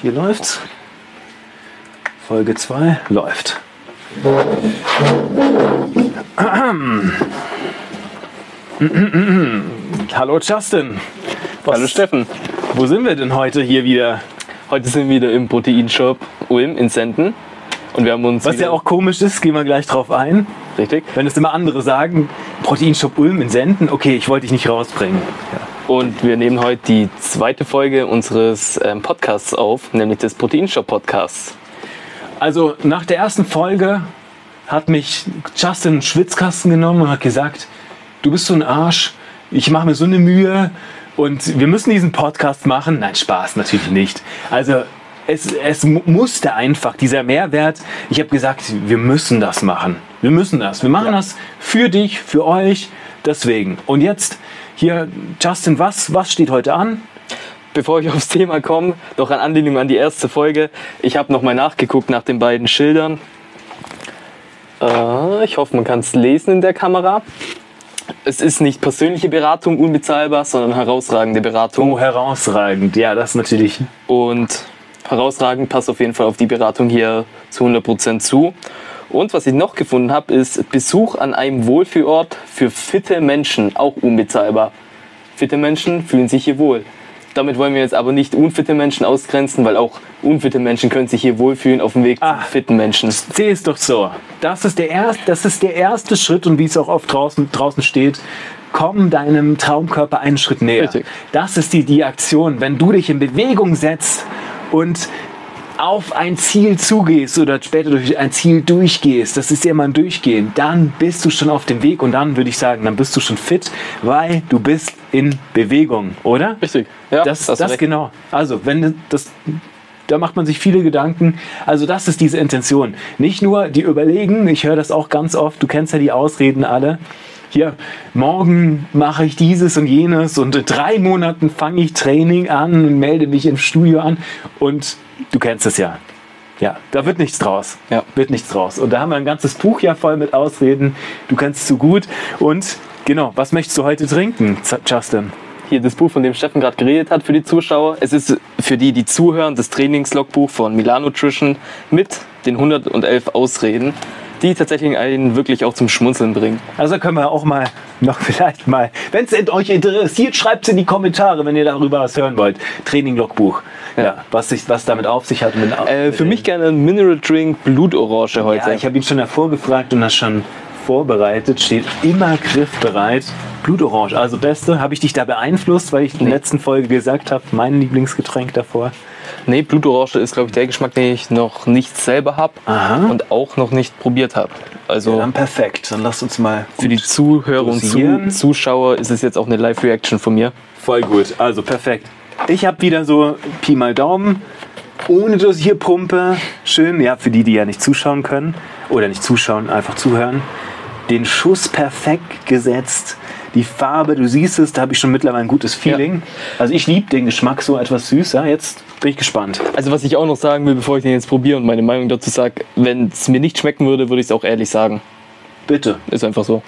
Hier läuft's. Folge 2 läuft. Hallo Justin. Was, Hallo Steffen. Wo sind wir denn heute hier wieder? Heute sind wir wieder im Proteinshop Ulm in Senden. Und wir haben uns. Was ja auch komisch ist, gehen wir gleich drauf ein. Richtig. Wenn es immer andere sagen, Proteinshop Ulm in Senden, okay, ich wollte dich nicht rausbringen. Und wir nehmen heute die zweite Folge unseres ähm, Podcasts auf, nämlich des Proteinshop Podcasts. Also nach der ersten Folge hat mich Justin einen Schwitzkasten genommen und hat gesagt, du bist so ein Arsch, ich mache mir so eine Mühe und wir müssen diesen Podcast machen. Nein, Spaß natürlich nicht. Also es, es mu- musste einfach, dieser Mehrwert, ich habe gesagt, wir müssen das machen. Wir müssen das. Wir machen das für dich, für euch, deswegen. Und jetzt hier, Justin, was, was steht heute an? Bevor ich aufs Thema komme, noch an Anlehnung an die erste Folge. Ich habe nochmal nachgeguckt nach den beiden Schildern. Äh, ich hoffe, man kann es lesen in der Kamera. Es ist nicht persönliche Beratung unbezahlbar, sondern herausragende Beratung. Oh, herausragend. Ja, das natürlich. Und herausragend passt auf jeden Fall auf die Beratung hier zu 100% zu. Und was ich noch gefunden habe, ist Besuch an einem Wohlfühlort für fitte Menschen, auch unbezahlbar. Fitte Menschen fühlen sich hier wohl. Damit wollen wir jetzt aber nicht unfitte Menschen ausgrenzen, weil auch unfitte Menschen können sich hier wohlfühlen auf dem Weg Ah. zu fitten Menschen. Sehe es doch so. Das ist, der erst, das ist der erste Schritt und wie es auch oft draußen, draußen steht, komm deinem Traumkörper einen Schritt näher. Richtig. Das ist die, die Aktion. Wenn du dich in Bewegung setzt und auf ein Ziel zugehst oder später durch ein Ziel durchgehst, das ist ja immer ein Durchgehen, dann bist du schon auf dem Weg und dann würde ich sagen, dann bist du schon fit, weil du bist in Bewegung, oder? Richtig. Ja, das, das recht. genau. Also, wenn das, da macht man sich viele Gedanken. Also, das ist diese Intention. Nicht nur die Überlegen, ich höre das auch ganz oft, du kennst ja die Ausreden alle. Hier, morgen mache ich dieses und jenes und in drei Monaten fange ich Training an und melde mich im Studio an. Und du kennst es ja. Ja, da wird nichts draus. Ja. Wird nichts draus. Und da haben wir ein ganzes Buch ja voll mit Ausreden. Du kennst es so gut. Und genau, was möchtest du heute trinken, Justin? Hier das Buch, von dem Steffen gerade geredet hat, für die Zuschauer. Es ist für die, die zuhören, das Trainingslogbuch von Milan Nutrition mit den 111 Ausreden, die tatsächlich einen wirklich auch zum Schmunzeln bringen. Also können wir auch mal noch vielleicht mal, wenn es euch interessiert, schreibt es in die Kommentare, wenn ihr darüber was hören wollt. Training-Logbuch. Ja. Ja. was, sich, was damit auf sich hat. Mit, Äh, für mich gerne ein Mineral Drink Blutorange heute. Ja, ich habe ihn schon davor gefragt und das schon vorbereitet. Steht immer griffbereit. Blutorange, also beste. Habe ich dich da beeinflusst, weil ich in der letzten Folge gesagt habe, mein Lieblingsgetränk davor? nee, Blutorange ist, glaube ich, der Geschmack, den ich noch nicht selber habe und auch noch nicht probiert habe. Also Dann perfekt. Dann lasst uns mal für die Zuhörer und dosieren. Zu Zuschauer ist es jetzt auch eine Live-Reaction von mir. Voll gut, also perfekt. Ich habe wieder so Pi mal Daumen, ohne Dosierpumpe. Schön, ja, für die, die ja nicht zuschauen können oder nicht zuschauen, einfach zuhören. Den Schuss perfekt gesetzt. Die Farbe, du siehst es, da habe ich schon mittlerweile ein gutes Feeling. Also ich liebe den Geschmack so etwas süßer. Jetzt bin ich gespannt. Also was ich auch noch sagen will, bevor ich den jetzt probiere und meine Meinung dazu sage, wenn es mir nicht schmecken würde, würde ich es auch ehrlich sagen. Bitte. Ist einfach so.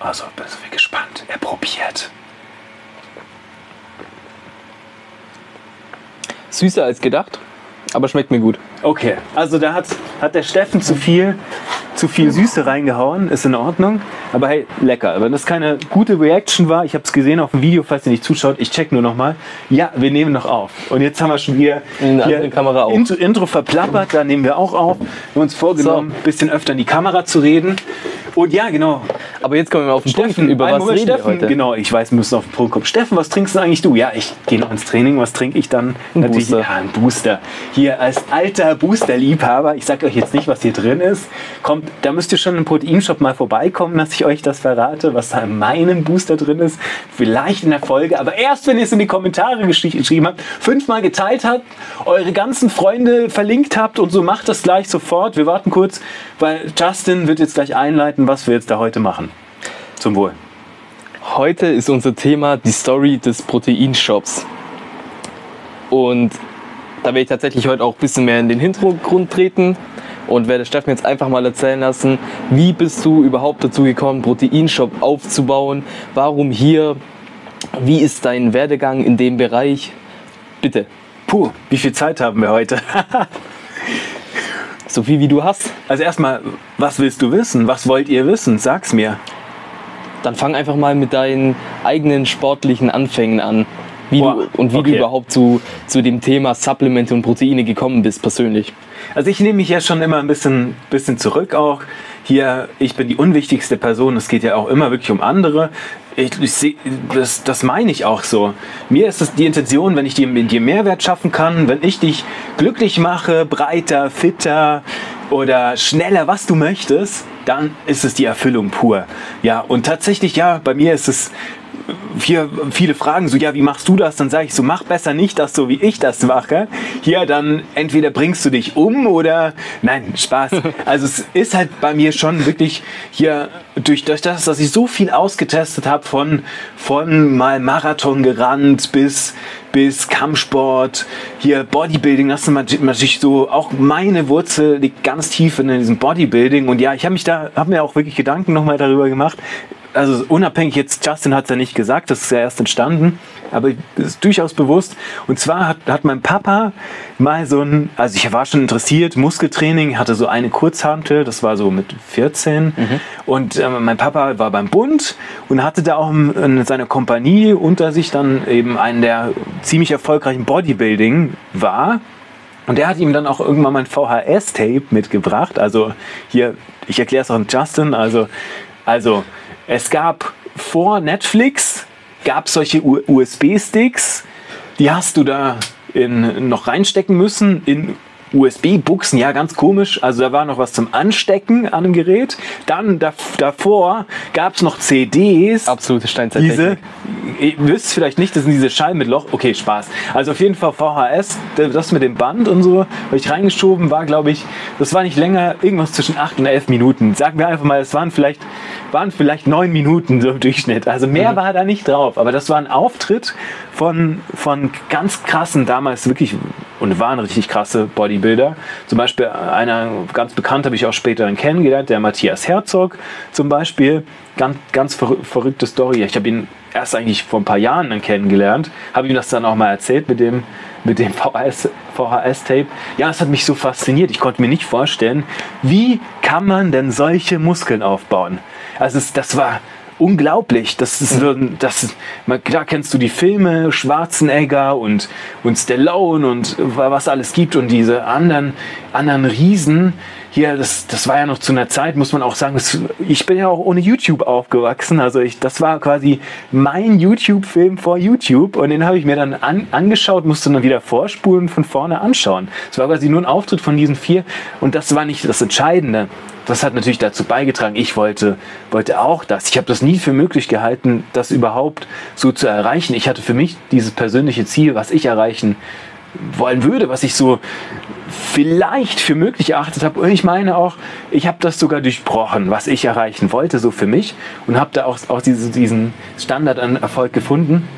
Also, bin ich gespannt. Er probiert. Süßer als gedacht, aber schmeckt mir gut. Okay, also da hat, hat der Steffen zu viel, zu viel Süße reingehauen, ist in Ordnung. Aber hey, lecker. Wenn das keine gute Reaction war, ich habe es gesehen auf dem Video, falls ihr nicht zuschaut, ich check nur nochmal. Ja, wir nehmen noch auf. Und jetzt haben wir schon wieder In hier Kamera auch. Intro, Intro verplappert, da nehmen wir auch auf. Wir haben uns vorgenommen, ein bisschen öfter in die Kamera zu reden. Und ja, genau. Aber jetzt kommen wir auf den Punkt, über was reden Steffen, heute? Genau, ich weiß, wir müssen auf den Punkt kommen. Steffen, was trinkst denn eigentlich du? Ja, ich gehe noch ins Training. Was trinke ich dann? Ein Natürlich Booster. Ja, ein Booster. Hier als alter Booster-Liebhaber, ich sage euch jetzt nicht, was hier drin ist. Kommt, da müsst ihr schon im Proteinshop mal vorbeikommen, dass ich euch das verrate, was da in meinem Booster drin ist. Vielleicht in der Folge, aber erst, wenn ihr es in die Kommentare geschri- geschrieben habt, fünfmal geteilt habt, eure ganzen Freunde verlinkt habt und so macht das gleich sofort. Wir warten kurz, weil Justin wird jetzt gleich einleiten, was wir jetzt da heute machen. Zum Wohl. Heute ist unser Thema die Story des Proteinshops. Und da werde ich tatsächlich heute auch ein bisschen mehr in den Hintergrund treten und werde Steffen jetzt einfach mal erzählen lassen, wie bist du überhaupt dazu gekommen, Proteinshop aufzubauen? Warum hier? Wie ist dein Werdegang in dem Bereich? Bitte, Puh, wie viel Zeit haben wir heute? So viel wie du hast. Also erstmal, was willst du wissen? Was wollt ihr wissen? Sag's mir. Dann fang einfach mal mit deinen eigenen sportlichen Anfängen an. Wie Boah, du, und wie okay. du überhaupt zu, zu dem Thema Supplemente und Proteine gekommen bist, persönlich. Also ich nehme mich ja schon immer ein bisschen, bisschen zurück auch. Hier, ich bin die unwichtigste Person. Es geht ja auch immer wirklich um andere. Ich, ich seh, das, das meine ich auch so. Mir ist es die Intention, wenn ich dir, dir Mehrwert schaffen kann, wenn ich dich glücklich mache, breiter, fitter oder schneller, was du möchtest, dann ist es die Erfüllung pur. Ja, und tatsächlich, ja, bei mir ist es hier viele fragen so, ja, wie machst du das? Dann sage ich so, mach besser nicht das so, wie ich das mache. Hier, dann entweder bringst du dich um oder, nein, Spaß. Also es ist halt bei mir schon wirklich hier durch, durch das, dass ich so viel ausgetestet habe von, von mal Marathon gerannt bis, bis Kampfsport, hier Bodybuilding, das ist natürlich so, auch meine Wurzel liegt ganz tief in diesem Bodybuilding und ja, ich habe mich da, habe mir auch wirklich Gedanken nochmal darüber gemacht, also unabhängig jetzt, Justin hat es ja nicht gesagt, das ist ja erst entstanden, aber es ist durchaus bewusst. Und zwar hat, hat mein Papa mal so ein, also ich war schon interessiert, Muskeltraining, hatte so eine Kurzhantel, das war so mit 14. Und äh, mein Papa war beim Bund und hatte da auch in seiner Kompanie unter sich dann eben einen, der ziemlich erfolgreichen Bodybuilding war. Und der hat ihm dann auch irgendwann mal ein VHS-Tape mitgebracht. Also hier, ich erkläre es auch an Justin. Also, also es gab vor Netflix gab solche USB-Sticks, die hast du da in, noch reinstecken müssen in USB-Buchsen, ja, ganz komisch. Also da war noch was zum Anstecken an dem Gerät. Dann da, davor gab es noch CDs. Absolute Diese, Steinzeittechnik. ihr wisst vielleicht nicht, das sind diese Scheiben mit Loch. Okay, Spaß. Also auf jeden Fall VHS, das mit dem Band und so, habe ich reingeschoben, war glaube ich, das war nicht länger, irgendwas zwischen 8 und 11 Minuten. Sagen wir einfach mal, es waren vielleicht, waren vielleicht 9 Minuten so im Durchschnitt. Also mehr war da nicht drauf. Aber das war ein Auftritt von, von ganz krassen, damals wirklich, und waren richtig krasse Bodybuilder. Zum Beispiel einer ganz bekannt habe ich auch später dann kennengelernt, der Matthias Herzog zum Beispiel. Ganz, ganz verrü- verrückte Story. Ich habe ihn erst eigentlich vor ein paar Jahren dann kennengelernt, habe ihm das dann auch mal erzählt mit dem, mit dem VHS, VHS-Tape. Ja, es hat mich so fasziniert. Ich konnte mir nicht vorstellen, wie kann man denn solche Muskeln aufbauen? Also es, das war unglaublich. Das ist, das, man- klar kennst du die Filme, Schwarzenegger und, und Stallone und was alles gibt und diese anderen, anderen Riesen. Hier, das, das war ja noch zu einer Zeit, muss man auch sagen, das, ich bin ja auch ohne YouTube aufgewachsen. Also ich, das war quasi mein YouTube-Film vor YouTube und den habe ich mir dann an, angeschaut, musste dann wieder vorspulen, von vorne anschauen. Es war quasi nur ein Auftritt von diesen vier und das war nicht das Entscheidende das hat natürlich dazu beigetragen. Ich wollte, wollte auch das. Ich habe das nie für möglich gehalten, das überhaupt so zu erreichen. Ich hatte für mich dieses persönliche Ziel, was ich erreichen wollen würde, was ich so vielleicht für möglich erachtet habe. Und ich meine auch, ich habe das sogar durchbrochen, was ich erreichen wollte, so für mich. Und habe da auch, auch diese, diesen Standard an Erfolg gefunden.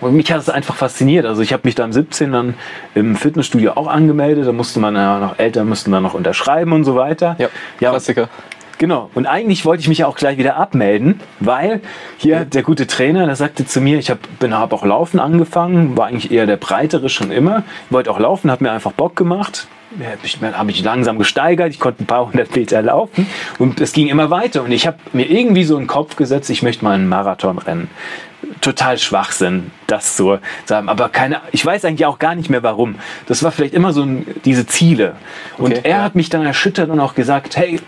Und mich hat es einfach fasziniert. Also ich habe mich dann 17 dann im Fitnessstudio auch angemeldet. Da musste man ja noch, Eltern mussten dann noch unterschreiben und so weiter. Ja, ja Klassiker. Genau. Und eigentlich wollte ich mich ja auch gleich wieder abmelden, weil hier der gute Trainer, der sagte zu mir, ich habe hab auch Laufen angefangen, war eigentlich eher der breitere schon immer, wollte auch laufen, hat mir einfach Bock gemacht. Ich habe mich langsam gesteigert, ich konnte ein paar hundert Meter laufen und es ging immer weiter. Und ich habe mir irgendwie so einen Kopf gesetzt, ich möchte mal einen Marathon rennen. Total Schwachsinn, das so sagen. Aber keine, ich weiß eigentlich auch gar nicht mehr warum. Das war vielleicht immer so ein, diese Ziele. Und Okay, er ja. hat mich dann erschüttert und auch gesagt, hey,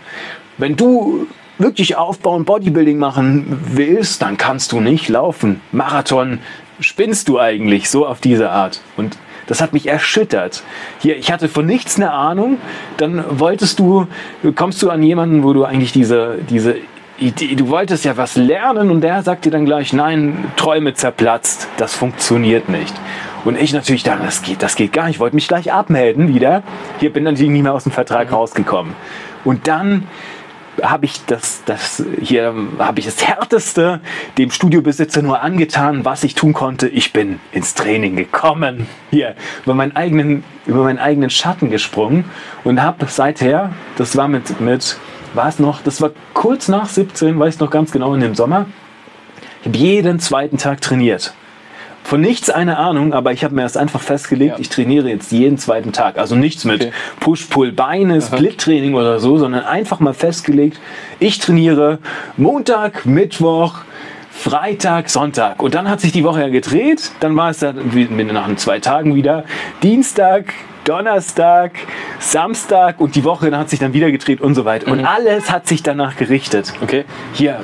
wenn du wirklich aufbauen, Bodybuilding machen willst, dann kannst du nicht laufen. Marathon spinnst du eigentlich so auf diese Art. Und das hat mich erschüttert. Hier, ich hatte von nichts eine Ahnung. Dann wolltest du, kommst du an jemanden, wo du eigentlich diese, diese Idee, du wolltest ja was lernen und der sagt dir dann gleich, nein, Träume zerplatzt. Das funktioniert nicht. Und ich natürlich dann, das geht, das geht gar nicht. Ich wollte mich gleich abmelden wieder. Hier bin natürlich nicht mehr aus dem Vertrag rausgekommen. Und dann habe ich das, das hier habe ich das härteste dem Studiobesitzer nur angetan, was ich tun konnte. Ich bin ins Training gekommen, hier über meinen eigenen über meinen eigenen Schatten gesprungen und habe seither, das war mit mit war es noch, das war kurz nach 17, weiß noch ganz genau in dem Sommer. Ich habe jeden zweiten Tag trainiert. Von nichts eine Ahnung, aber ich habe mir das einfach festgelegt, Ja. ich trainiere jetzt jeden zweiten Tag. Also nichts mit Okay. Push-Pull-Beine, Split-Training oder so, sondern einfach mal festgelegt, ich trainiere Montag, Mittwoch, Freitag, Sonntag. Und dann hat sich die Woche ja gedreht. Dann war es dann nach zwei Tagen wieder Dienstag, Donnerstag, Samstag und die Woche dann hat sich dann wieder gedreht und so weiter. Und alles hat sich danach gerichtet Okay. hier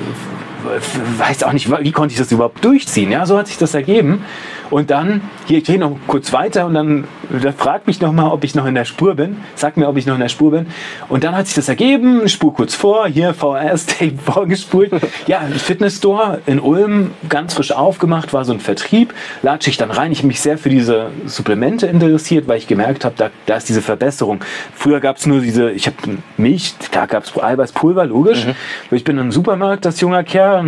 weiß auch nicht, wie konnte ich das überhaupt durchziehen. Ja, so hat sich das ergeben. Und dann, hier, ich drehe noch kurz weiter und dann da fragt mich noch mal, ob ich noch in der Spur bin. Sag mir, ob ich noch in der Spur bin. Und dann hat sich das ergeben, spur kurz vor, hier VHS-Tape vorgespult. Ja, Fitnessstore in Ulm, ganz frisch aufgemacht, war so ein Vertrieb. Latsche ich dann rein. Ich habe mich sehr für diese Supplemente interessiert, weil ich gemerkt habe, da, da ist diese Verbesserung. Früher gab es nur diese, ich habe Milch, da gab es Eiweißpulver, logisch. Ich bin im Supermarkt, das junger Kerl,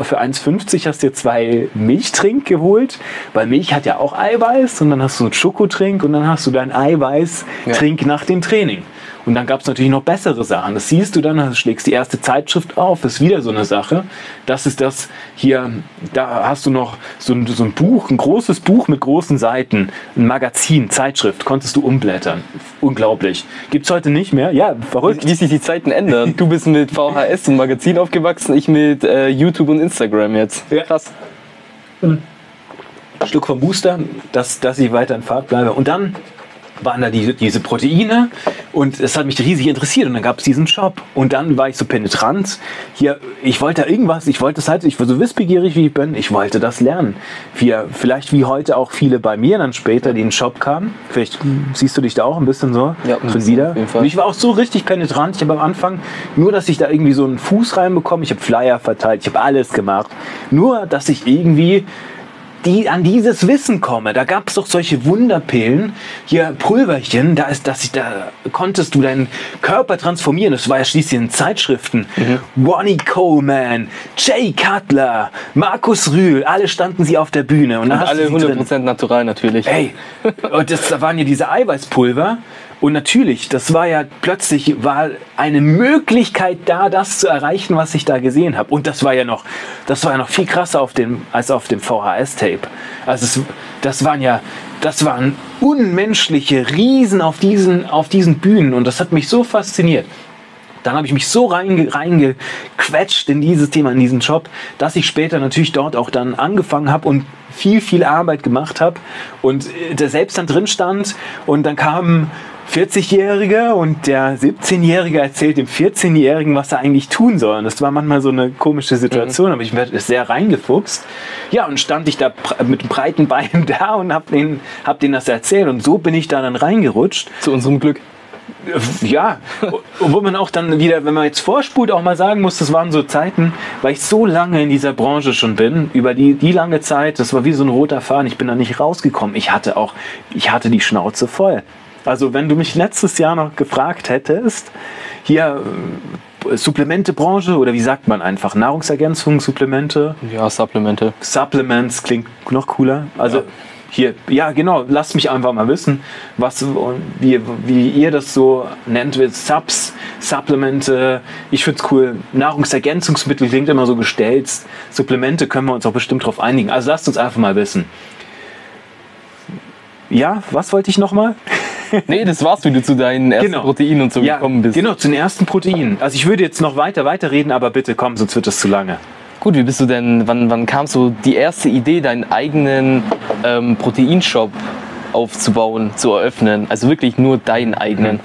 für 1,50 hast du dir zwei Milchtrink geholt, weil Milch hat ja auch Eiweiß und dann hast du einen Schokotrink und dann hast du deinen Eiweißtrink nach dem Training. Und dann gab es natürlich noch bessere Sachen. Das siehst du dann, dann schlägst die erste Zeitschrift auf, ist wieder so eine Sache. Das ist das hier, da hast du noch so ein, so ein Buch, ein großes Buch mit großen Seiten, ein Magazin, Zeitschrift, konntest du umblättern. Unglaublich. Gibt's heute nicht mehr? Ja, verrückt. Wie sich die Zeiten ändern. Du bist mit VHS und Magazin aufgewachsen, ich mit äh, YouTube und Instagram jetzt. Ja. Krass. Stück vom Booster, dass, dass ich weiter in Fahrt bleibe. Und dann waren da die, diese Proteine und es hat mich riesig interessiert und dann gab es diesen Shop und dann war ich so penetrant. Hier, ich wollte da irgendwas, ich wollte es halt, ich war so wissbegierig wie ich bin, ich wollte das lernen. Wir, vielleicht wie heute auch viele bei mir dann später, die in den Shop kamen. Vielleicht siehst du dich da auch ein bisschen so Ja, drin wieder. auf jeden Fall. Und ich war auch so richtig penetrant. Ich habe am Anfang nur, dass ich da irgendwie so einen Fuß reinbekomme. Ich habe Flyer verteilt, ich habe alles gemacht. Nur, dass ich irgendwie die an dieses Wissen komme. Da gab es doch solche Wunderpillen, hier Pulverchen, da ist, dass ich da konntest du deinen Körper transformieren. Das war ja schließlich in Zeitschriften. Ronnie Coleman, Jay Cutler, Markus Rühl, alle standen sie auf der Bühne und, hast Alle du sie drin. 100% natural natürlich. Ey, und das, da waren ja diese Eiweißpulver. Und natürlich, das war ja plötzlich war eine Möglichkeit da, das zu erreichen, was ich da gesehen habe. Und das war ja noch, das war ja noch viel krasser auf dem, als auf dem VHS-Tape. Also es, das waren ja, das waren unmenschliche Riesen auf diesen, auf diesen Bühnen. Und das hat mich so fasziniert. Dann habe ich mich so reinge reingequetscht in dieses Thema, in diesen Job, dass ich später natürlich dort auch dann angefangen habe und viel, viel Arbeit gemacht habe und äh, der selbst dann drin stand und dann kam 40-Jährige und der 17-Jährige erzählt dem 14-Jährigen, was er eigentlich tun soll. Und das war manchmal so eine komische Situation, aber ich werde sehr reingefuchst. Ja, und stand ich da mit breiten Beinen da und habe denen, hab denen das erzählt. Und so bin ich da dann reingerutscht. Zu unserem Glück. Ja, wo man auch dann wieder, wenn man jetzt vorspult, auch mal sagen muss, das waren so Zeiten, weil ich so lange in dieser Branche schon bin, über die, die lange Zeit, das war wie so ein roter Faden, ich bin da nicht rausgekommen. Ich hatte auch, ich hatte die Schnauze voll. Also wenn du mich letztes Jahr noch gefragt hättest, hier äh, Supplementebranche oder wie sagt man einfach, Nahrungsergänzung, Supplemente, Ja, Supplemente. Supplements klingt noch cooler. Also hier, ja genau, lasst mich einfach mal wissen, was wie, wie ihr das so nennt, Subs, Supplemente. Ich finde es cool. Nahrungsergänzungsmittel klingt immer so gestellt. Supplemente können wir uns auch bestimmt drauf einigen. Also lasst uns einfach mal wissen. Ja, was wollte ich nochmal? Nee, das war's, wie du zu deinen ersten Genau. Proteinen und so Ja, gekommen bist. genau, zu den ersten Proteinen. Also ich würde jetzt noch weiter, weiter reden, aber bitte komm, sonst wird das zu lange. Gut, wie bist du denn, wann, wann kam so die erste Idee, deinen eigenen ähm, Proteinshop aufzubauen, zu eröffnen? Also wirklich nur deinen eigenen.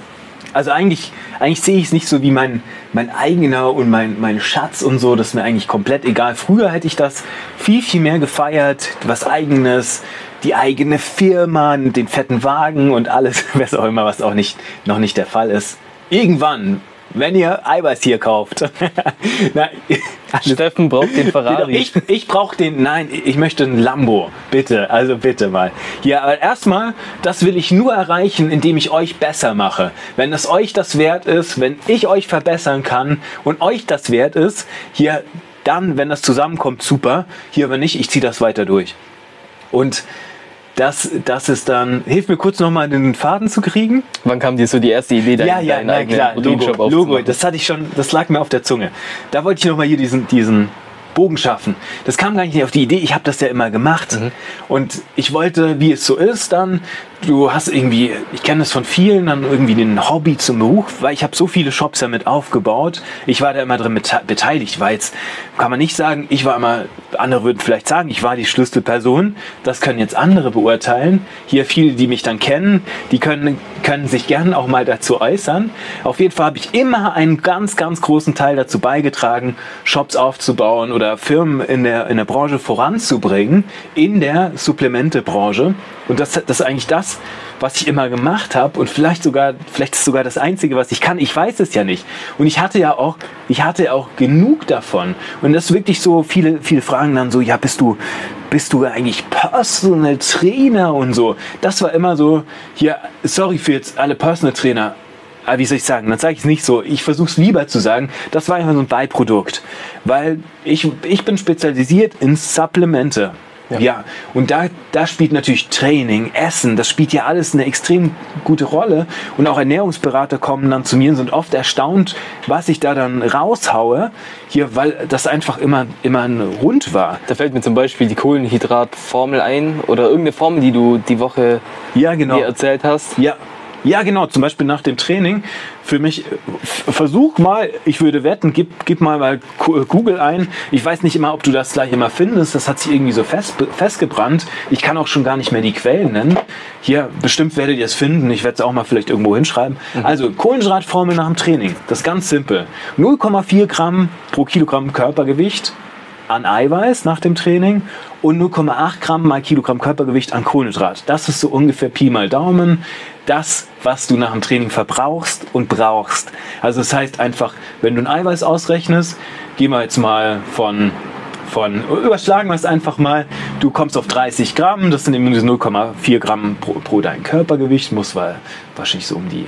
Also eigentlich, eigentlich sehe ich es nicht so wie mein, mein eigener und mein, mein Schatz und so. Das ist mir eigentlich komplett egal. Früher hätte ich das viel, viel mehr gefeiert. Was eigenes, die eigene Firma, den fetten Wagen und alles, was auch immer, was auch nicht, noch nicht der Fall ist. Irgendwann, wenn ihr Eiweiß hier kauft. Alles Steffen braucht den Ferrari. ich, ich brauche den, nein, ich möchte einen Lambo. Bitte, also bitte mal. Ja, aber erstmal, das will ich nur erreichen, indem ich euch besser mache. Wenn es euch das wert ist, wenn ich euch verbessern kann und euch das wert ist, hier, dann, wenn das zusammenkommt, super. Hier, wenn nicht, ich ziehe das weiter durch. Und das, das ist dann, hilf mir kurz nochmal den Faden zu kriegen. Wann kam dir so die erste Idee, deinen, Ja, ja, deinen na klar, Logo, Logo, das hatte ich schon, das lag mir auf der Zunge. Da wollte ich nochmal hier diesen, diesen, Bogen schaffen. Das kam gar nicht auf die Idee, ich habe das ja immer gemacht. Mhm. Und ich wollte, wie es so ist, dann, du hast irgendwie, ich kenne das von vielen, dann irgendwie den Hobby zum Beruf, weil ich habe so viele Shops ja mit aufgebaut. Ich war da immer drin beteiligt, weil jetzt kann man nicht sagen, ich war immer, andere würden vielleicht sagen, ich war die Schlüsselperson. Das können jetzt andere beurteilen. Hier viele, die mich dann kennen, die können, können sich gerne auch mal dazu äußern. Auf jeden Fall habe ich immer einen ganz, ganz großen Teil dazu beigetragen, Shops aufzubauen oder Firmen in der, in der Branche voranzubringen, in der Supplementebranche. Und das, das ist eigentlich das, was ich immer gemacht habe und vielleicht sogar, vielleicht ist sogar das Einzige, was ich kann. Ich weiß es ja nicht. Und ich hatte ja auch, ich hatte auch genug davon. Und das ist wirklich so, viele, viele fragen dann so, ja, bist du, bist du eigentlich Personal Trainer und so. Das war immer so, hier, sorry für jetzt alle Personal Trainer, aber wie soll ich sagen, dann sage ich es nicht so. Ich versuche es lieber zu sagen, das war einfach so ein Beiprodukt. Weil ich, ich bin spezialisiert in Supplemente. Ja. ja, und da, da spielt natürlich Training, Essen, das spielt ja alles eine extrem gute Rolle. Und auch Ernährungsberater kommen dann zu mir und sind oft erstaunt, was ich da dann raushaue, hier, weil das einfach immer, immer ein Rund war. Da fällt mir zum Beispiel die Kohlenhydratformel ein oder irgendeine Formel, die du die Woche ja, genau. mir erzählt hast. Ja, ja, genau. Zum Beispiel nach dem Training. Für mich, versuch mal, ich würde wetten, gib, gib mal mal Google ein. Ich weiß nicht immer, ob du das gleich immer findest. Das hat sich irgendwie so fest, festgebrannt. Ich kann auch schon gar nicht mehr die Quellen nennen. Hier, bestimmt werdet ihr es finden. Ich werde es auch mal vielleicht irgendwo hinschreiben. Mhm. Also, Kohlenhydratformel nach dem Training. Das ist ganz simpel. 0,4 Gramm pro Kilogramm Körpergewicht an Eiweiß nach dem Training und 0,8 Gramm mal Kilogramm Körpergewicht an Kohlenhydrat. Das ist so ungefähr Pi mal Daumen das, was du nach dem Training verbrauchst und brauchst. Also das heißt einfach, wenn du ein Eiweiß ausrechnest, gehen wir jetzt mal von von, überschlagen wir es einfach mal, du kommst auf 30 Gramm, das sind eben 0,4 Gramm pro, pro dein Körpergewicht, muss wahrscheinlich so um die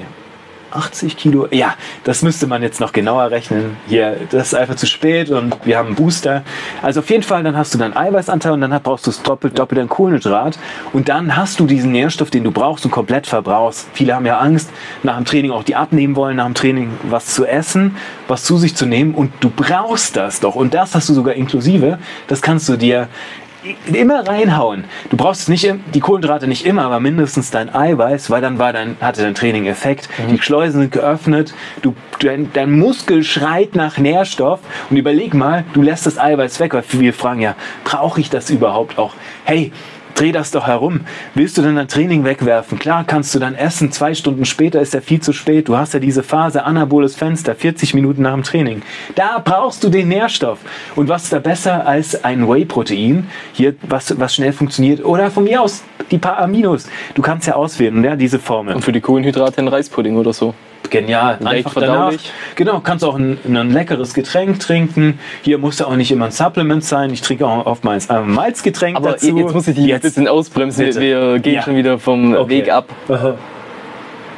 80 Kilo. Ja, das müsste man jetzt noch genauer rechnen. Hier, das ist einfach zu spät und wir haben einen Booster. Also auf jeden Fall, dann hast du deinen Eiweißanteil und dann brauchst du es doppelt, doppelt an Kohlenhydrat. Und dann hast du diesen Nährstoff, den du brauchst und komplett verbrauchst. Viele haben ja Angst, nach dem Training auch die abnehmen wollen, nach dem Training was zu essen, was zu sich zu nehmen. Und du brauchst das doch. Und das hast du sogar inklusive. Das kannst du dir immer reinhauen. Du brauchst nicht die Kohlenhydrate nicht immer, aber mindestens dein Eiweiß, weil dann war dein, hatte dein Training Effekt. Mhm. Die Schleusen sind geöffnet, du, dein, dein, Muskel schreit nach Nährstoff und überleg mal, du lässt das Eiweiß weg, weil viele fragen ja, brauche ich das überhaupt auch? Hey, dreh das doch herum. Willst du denn dein Training wegwerfen? Klar, kannst du dann essen. Zwei Stunden später ist ja viel zu spät. Du hast ja diese Phase anaboles Fenster, 40 Minuten nach dem Training. Da brauchst du den Nährstoff. Und was ist da besser als ein Whey-Protein? Hier, was, was schnell funktioniert. Oder von mir aus die paar Aminos. Du kannst ja auswählen, ja, diese Formel. Und für die Kohlenhydrate ein Reispudding oder so genial. Einfach danach, genau, kannst auch ein, ein, leckeres Getränk trinken. Hier muss ja auch nicht immer ein Supplement sein. Ich trinke auch oftmals ein Malzgetränk Aber dazu. jetzt muss ich dich jetzt. ein bisschen ausbremsen. Bitte. Wir gehen ja. schon wieder vom okay. Weg ab. Aha.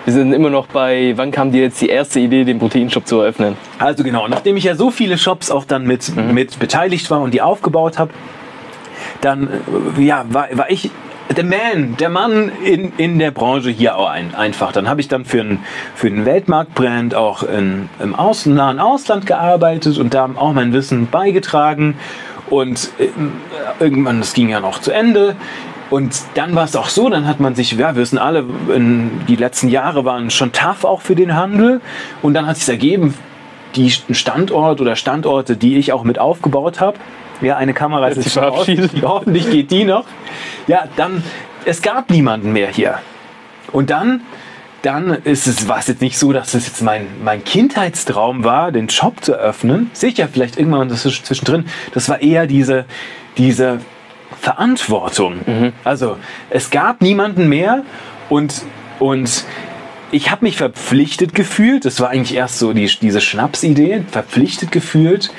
Wir sind immer noch bei, wann kam dir jetzt die erste Idee, den Proteinshop zu eröffnen? Also genau, nachdem ich ja so viele Shops auch dann mit, mhm. mit beteiligt war und die aufgebaut habe, dann äh, ja, war, war ich der Man, der Mann in, in der Branche hier auch ein, einfach. Dann habe ich dann für einen für Weltmarktbrand auch in, im Außen, nahen Ausland gearbeitet und da auch mein Wissen beigetragen. Und äh, irgendwann, das ging ja noch zu Ende. Und dann war es auch so, dann hat man sich, ja, wir wissen alle, die letzten Jahre waren schon tough auch für den Handel. Und dann hat sich ergeben, die Standort oder Standorte, die ich auch mit aufgebaut habe, ja, eine Kamera ist verabschiedet. Hoffentlich geht die noch. Ja, dann, es gab niemanden mehr hier. Und dann, dann ist es, war es jetzt nicht so, dass es jetzt mein, mein Kindheitstraum war, den Shop zu öffnen. Sicher, vielleicht irgendwann das ist zwischendrin. Das war eher diese, diese Verantwortung. Mhm. Also, es gab niemanden mehr und, und ich habe mich verpflichtet gefühlt, das war eigentlich erst so die, diese Schnapsidee, verpflichtet gefühlt,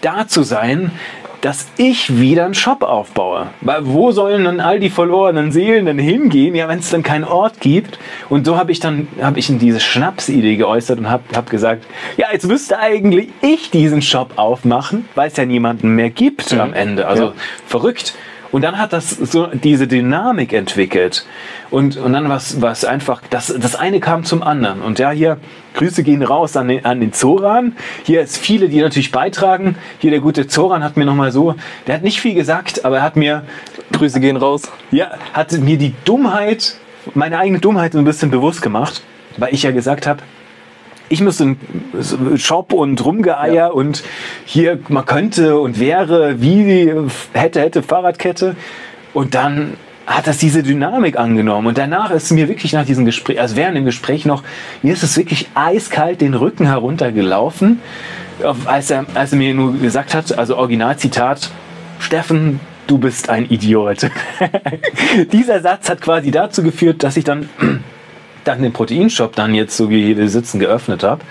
da zu sein, dass ich wieder einen Shop aufbaue. Weil wo sollen dann all die verlorenen Seelen denn hingehen, ja, wenn es dann keinen Ort gibt? Und so habe ich dann habe ich in diese Schnapsidee geäußert und habe hab gesagt, ja, jetzt müsste eigentlich ich diesen Shop aufmachen, weil es ja niemanden mehr gibt mhm. am Ende. Also ja. verrückt. Und dann hat das so diese Dynamik entwickelt. Und, und dann was was einfach, das, das eine kam zum anderen. Und ja, hier, Grüße gehen raus an den, an den Zoran. Hier ist viele, die natürlich beitragen. Hier der gute Zoran hat mir nochmal so, der hat nicht viel gesagt, aber er hat mir, Grüße gehen raus. ja, hat mir die Dummheit, meine eigene Dummheit so ein bisschen bewusst gemacht, weil ich ja gesagt habe, ich müsste Shop und Rumgeeier Ja. und hier man könnte und wäre wie hätte hätte Fahrradkette und dann hat das diese Dynamik angenommen und danach ist mir wirklich nach diesem Gespräch, also während dem Gespräch noch, mir ist es wirklich eiskalt den Rücken heruntergelaufen, auf- als er, als er mir nur gesagt hat, also Originalzitat, Steffen, du bist ein Idiot. Dieser Satz hat quasi dazu geführt, dass ich dann dann den Proteinshop dann jetzt so wie wir sitzen geöffnet habe,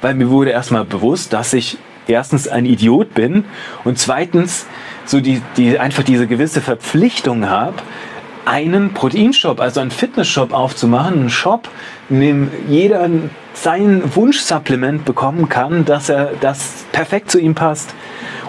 weil mir wurde erstmal bewusst, dass ich erstens ein Idiot bin und zweitens so die, die einfach diese gewisse Verpflichtung habe, einen Proteinshop, also einen Fitnessshop aufzumachen, einen Shop, in dem jeder sein Wunschsupplement bekommen kann, dass er das perfekt zu ihm passt.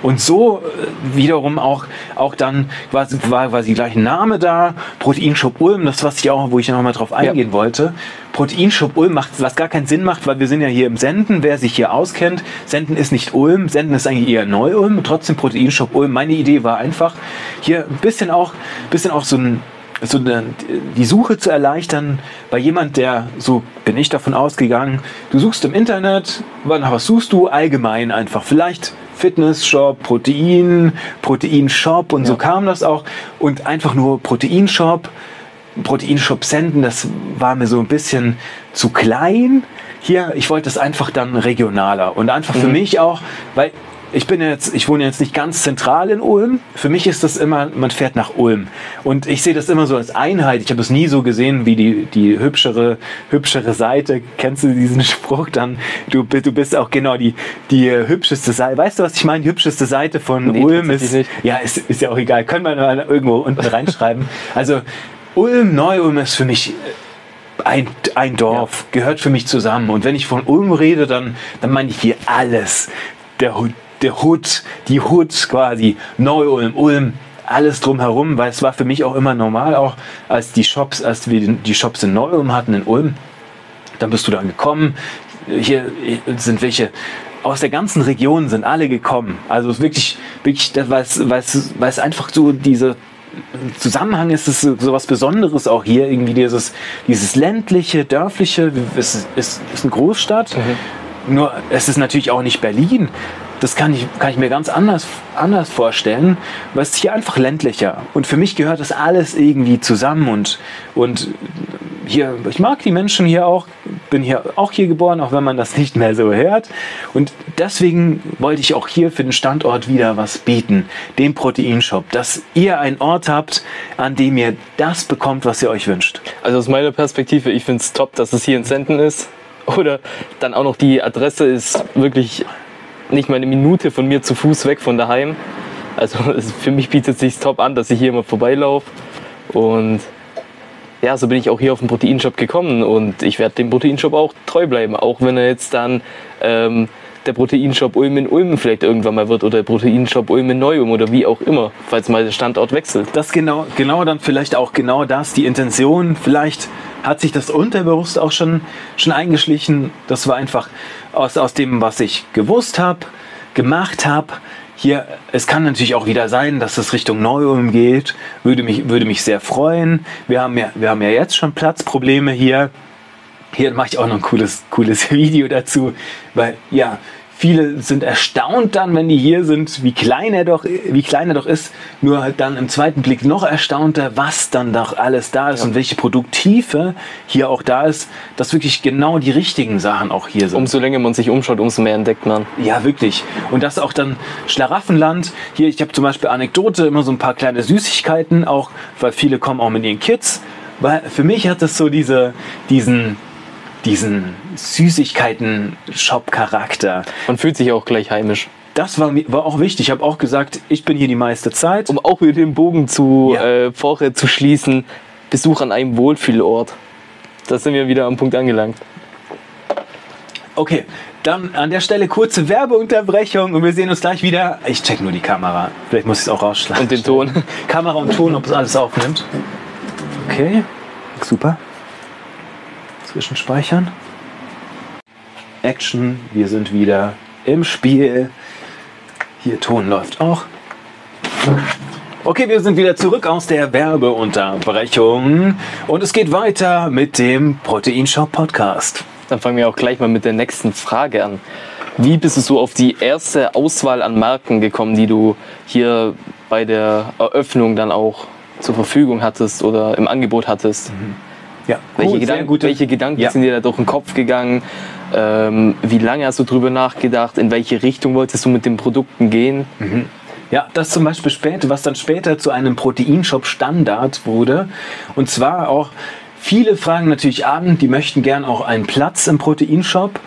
Und so äh, wiederum auch, auch dann quasi, war quasi gleich ein Name da, Proteinshop Ulm, das was ich auch, wo ich noch mal drauf eingehen wollte. Proteinshop Ulm macht, was gar keinen Sinn macht, weil wir sind ja hier im Senden, wer sich hier auskennt. Senden ist nicht Ulm, Senden ist eigentlich eher Neu-Ulm, trotzdem Proteinshop Ulm. Meine Idee war einfach, hier ein bisschen auch, bisschen auch so ein so eine, die Suche zu erleichtern bei jemand, der, so bin ich davon ausgegangen, du suchst im Internet, nach was suchst du? Allgemein einfach. Vielleicht Fitnessshop, Protein, Proteinshop und so kam das auch. Und einfach nur Proteinshop, Proteinshop senden, das war mir so ein bisschen zu klein. Hier, ich wollte es einfach dann regionaler und einfach für mich auch, weil ich bin jetzt, ich wohne jetzt nicht ganz zentral in Ulm. Für mich ist das immer, man fährt nach Ulm. Und ich sehe das immer so als Einheit. Ich habe es nie so gesehen wie die, die hübschere, hübschere Seite. Kennst du diesen Spruch dann? Du, du bist auch genau die, die äh, hübscheste Seite. Weißt du, was ich meine? Die hübscheste Seite von Nee, Ulm ist, nicht. ja, ist, ist ja auch egal. Können wir mal irgendwo unten reinschreiben. Also, Ulm, Neu-Ulm ist für mich ein, ein Dorf, gehört für mich zusammen. Und wenn ich von Ulm rede, dann, dann meine ich hier alles. Der der Hut, die Hut quasi, Neu-Ulm, Ulm, alles drumherum, weil es war für mich auch immer normal, auch als die Shops, als wir die- Shops in Neu-Ulm hatten, in Ulm, dann bist du da gekommen. Hier sind welche aus der ganzen Region sind alle gekommen. Also es ist wirklich, wirklich, weil es, weil es, weil es einfach so diese Zusammenhang ist es so so was Besonderes auch hier irgendwie dieses, dieses ländliche, dörfliche. Es ist, ist, ist eine Großstadt. Nur es ist natürlich auch nicht Berlin. Das kann ich, kann ich mir ganz anders, anders vorstellen, weil es hier einfach ländlicher. Und für mich gehört das alles irgendwie zusammen. Und, und hier, ich mag die Menschen hier auch, bin hier auch hier geboren, auch wenn man das nicht mehr so hört. Und deswegen wollte ich auch hier für den Standort wieder was bieten, den Proteinshop, dass ihr einen Ort habt, an dem ihr das bekommt, was ihr euch wünscht. Also aus meiner Perspektive, ich finde es top, dass es hier in Senden ist. Oder dann auch noch die Adresse ist wirklich nicht mal eine Minute von mir zu Fuß weg von daheim. Also für mich bietet es sich top an, dass ich hier immer vorbeilaufe. Und ja, so bin ich auch hier auf den Proteinshop gekommen und ich werde dem Proteinshop auch treu bleiben, auch wenn er jetzt dann ähm, der Proteinshop Ulm in Ulm vielleicht irgendwann mal wird oder der Proteinshop Ulm in Neu-Ulm oder wie auch immer, falls mal der Standort wechselt. Das genau, genau dann vielleicht auch genau das, die Intention. Vielleicht hat sich das unterbewusst auch schon, schon eingeschlichen. Das war einfach aus, aus dem, was ich gewusst habe, gemacht habe. Hier, es kann natürlich auch wieder sein, dass es Richtung Neu-Ulm geht. Würde mich, würde mich sehr freuen. Wir haben ja, wir haben ja jetzt schon Platzprobleme hier. Hier mache ich auch noch ein cooles, cooles Video dazu, weil ja, viele sind erstaunt dann, wenn die hier sind, wie klein er doch, wie klein er doch ist. Nur halt dann im zweiten Blick noch erstaunter, was dann doch alles da ist und welche Produkttiefe hier auch da ist, dass wirklich genau die richtigen Sachen auch hier sind. Umso länger man sich umschaut, umso mehr entdeckt man. Ja, wirklich. Und das auch dann Schlaraffenland. Hier, ich habe zum Beispiel Anekdote, immer so ein paar kleine Süßigkeiten, auch weil viele kommen auch mit ihren Kids. Weil für mich hat das so diese, diesen, diesen Süßigkeiten-Shop-Charakter. Man fühlt sich auch gleich heimisch. Das war, war auch wichtig. Ich habe auch gesagt, ich bin hier die meiste Zeit. Um auch wieder den Bogen zu Ja. äh, vorher zu schließen, Besuch an einem Wohlfühlort. Da sind wir wieder am Punkt angelangt. Okay, dann an der Stelle kurze Werbeunterbrechung und wir sehen uns gleich wieder. Ich check nur die Kamera. Vielleicht muss ich es auch rausschlagen. Und den Ton. Kamera und Ton, ob es alles aufnimmt. Okay, super. Zwischenspeichern. Action, wir sind wieder im Spiel. Hier Ton läuft auch. Okay, wir sind wieder zurück aus der Werbeunterbrechung und es geht weiter mit dem Proteinshop Podcast. Dann fangen wir auch gleich mal mit der nächsten Frage an. Wie bist du so auf die erste Auswahl an Marken gekommen, die du hier bei der Eröffnung dann auch zur Verfügung hattest oder im Angebot hattest? Ja, Welche, cool, Gedanken, sehr gute- welche Gedanken Ja. sind dir da durch den Kopf gegangen? Ähm, wie lange hast du drüber nachgedacht? In welche Richtung wolltest du mit den Produkten gehen? Ja, das zum Beispiel später, was dann später zu einem Proteinshop Standard wurde. Und zwar auch, viele fragen natürlich an, die möchten gern auch einen Platz im Proteinshop.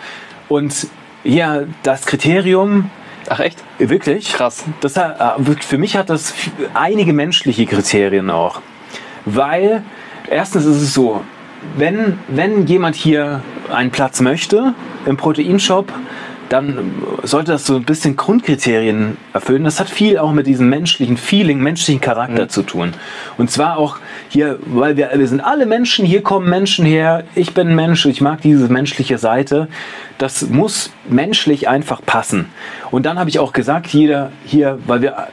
Und ja, das Kriterium, Ach echt? wirklich, Krass. das, hat- äh, für mich hat das einige menschliche Kriterien auch. Weil, erstens ist es so, wenn, wenn jemand hier einen Platz möchte im Proteinshop, dann sollte das so ein bisschen Grundkriterien erfüllen. Das hat viel auch mit diesem menschlichen Feeling, menschlichen Charakter zu tun. Und zwar auch hier, weil wir, wir sind alle Menschen, hier kommen Menschen her, ich bin ein Mensch, ich mag diese menschliche Seite. Das muss menschlich einfach passen. Und dann habe ich auch gesagt, jeder hier, weil wir,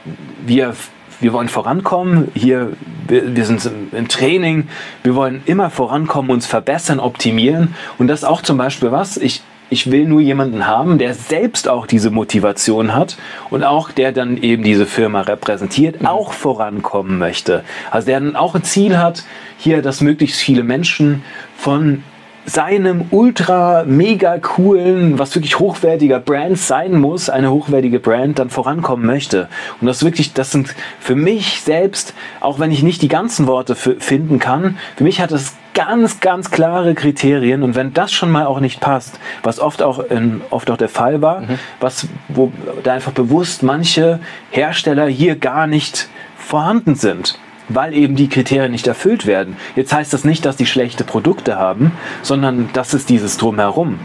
wir wir wollen vorankommen. Hier, wir, wir sind im, Training. Wir wollen immer vorankommen, uns verbessern, optimieren. Und das auch zum Beispiel was. Ich, ich will nur jemanden haben, der selbst auch diese Motivation hat und auch der dann eben diese Firma repräsentiert, auch vorankommen möchte. Also der dann auch ein Ziel hat, hier, dass möglichst viele Menschen von seinem ultra mega coolen, was wirklich hochwertiger Brand sein muss, eine hochwertige Brand dann vorankommen möchte. Und das wirklich, das sind für mich selbst, auch wenn ich nicht die ganzen Worte finden kann, für mich hat das ganz, ganz klare Kriterien. Und wenn das schon mal auch nicht passt, was oft auch, in, oft auch der Fall war, was, wo da einfach bewusst manche Hersteller hier gar nicht vorhanden sind weil eben die Kriterien nicht erfüllt werden. Jetzt heißt das nicht, dass die schlechte Produkte haben, sondern das ist dieses Drumherum.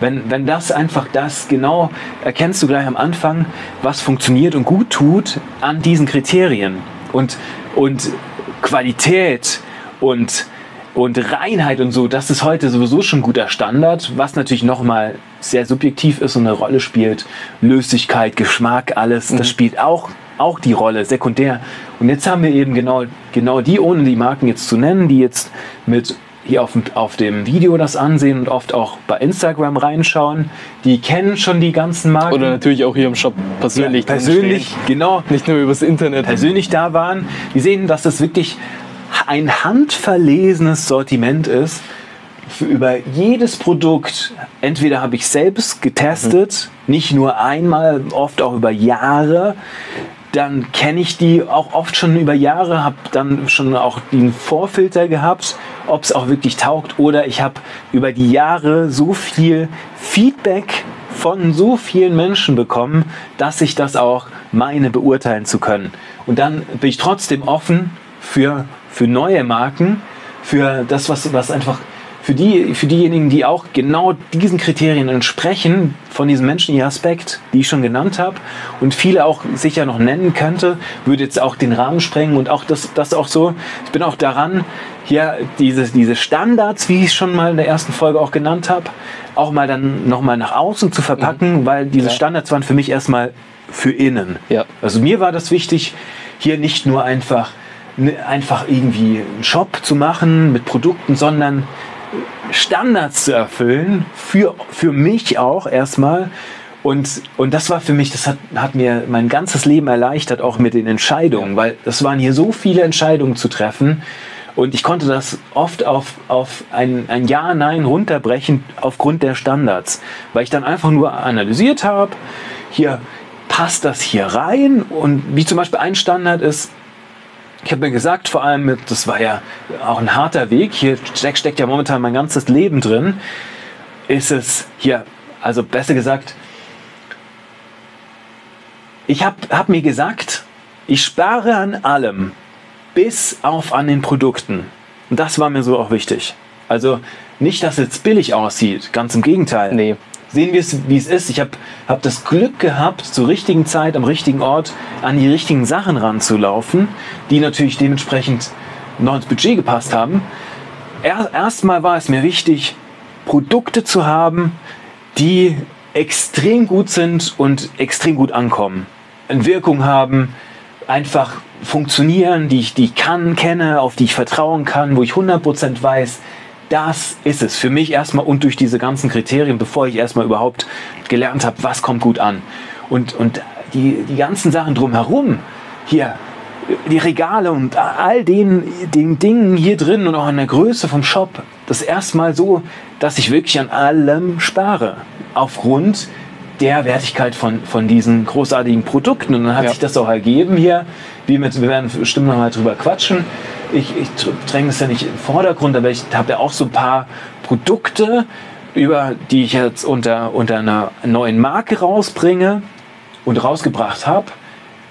Wenn, wenn das einfach das genau erkennst du gleich am Anfang, was funktioniert und gut tut an diesen Kriterien. Und, und Qualität und, und Reinheit und so, das ist heute sowieso schon guter Standard, was natürlich nochmal sehr subjektiv ist und eine Rolle spielt. Löslichkeit, Geschmack, alles, das spielt auch, auch die Rolle, sekundär. Und jetzt haben wir eben genau, genau die, ohne die Marken jetzt zu nennen, die jetzt mit hier auf, dem- auf dem Video das ansehen und oft auch bei Instagram reinschauen, die kennen schon die ganzen Marken. Oder natürlich auch hier im Shop persönlich. ja, persönlich, genau, Nicht nur übers Internet. persönlich da waren, die sehen, dass das wirklich ein handverlesenes Sortiment ist. Für über jedes Produkt, entweder habe ich selbst getestet, nicht nur einmal, oft auch über Jahre. Dann kenne ich die auch oft schon über Jahre, habe dann schon auch den Vorfilter gehabt, ob es auch wirklich taugt. Oder ich habe über die Jahre so viel Feedback von so vielen Menschen bekommen, dass ich das auch meine beurteilen zu können. Und dann bin ich trotzdem offen für, für neue Marken, für das, was, was einfach für, die, für diejenigen, die auch genau diesen Kriterien entsprechen, von diesem menschlichen Aspekt, die ich schon genannt habe und viele auch sicher noch nennen könnte, würde jetzt auch den Rahmen sprengen und auch das, das auch so, ich bin auch daran, hier diese, diese Standards, wie ich es schon mal in der ersten Folge auch genannt habe, auch mal dann nochmal nach außen zu verpacken, weil diese Ja. Standards waren für mich erstmal für innen. Ja. Also mir war das wichtig, hier nicht nur einfach, ne, einfach irgendwie einen Shop zu machen mit Produkten, sondern Standards zu erfüllen, für, für mich auch erstmal. Und, und das war für mich, das hat, hat mir mein ganzes Leben erleichtert, auch mit den Entscheidungen, weil das waren hier so viele Entscheidungen zu treffen. Und ich konnte das oft auf, auf ein, ein Ja, Nein runterbrechen aufgrund der Standards, weil ich dann einfach nur analysiert habe, hier passt das hier rein und wie zum Beispiel ein Standard ist, ich habe mir gesagt, vor allem, das war ja auch ein harter Weg, hier steckt, steckt ja momentan mein ganzes Leben drin, ist es hier, also besser gesagt, ich habe hab mir gesagt, ich spare an allem, bis auf an den Produkten. Und das war mir so auch wichtig. Also nicht, dass es billig aussieht, ganz im Gegenteil. Nee. Sehen wir es, wie es ist. Ich habe hab das Glück gehabt, zur richtigen Zeit, am richtigen Ort an die richtigen Sachen ranzulaufen, die natürlich dementsprechend noch ins Budget gepasst haben. Erstmal war es mir wichtig, Produkte zu haben, die extrem gut sind und extrem gut ankommen. Eine Wirkung haben, einfach funktionieren, die ich, die ich kann, kenne, auf die ich vertrauen kann, wo ich 100% weiß, das ist es für mich erstmal und durch diese ganzen Kriterien, bevor ich erstmal überhaupt gelernt habe, was kommt gut an. Und, und die, die ganzen Sachen drumherum, hier, die Regale und all den, den Dingen hier drin und auch an der Größe vom Shop, das erstmal so, dass ich wirklich an allem spare. Aufgrund der Wertigkeit von, von diesen großartigen Produkten. Und dann hat ja. sich das auch ergeben hier. Wie mit, wir werden bestimmt noch mal drüber quatschen. Ich, ich dränge das ja nicht im Vordergrund, aber ich habe ja auch so ein paar Produkte, über die ich jetzt unter, unter einer neuen Marke rausbringe und rausgebracht habe,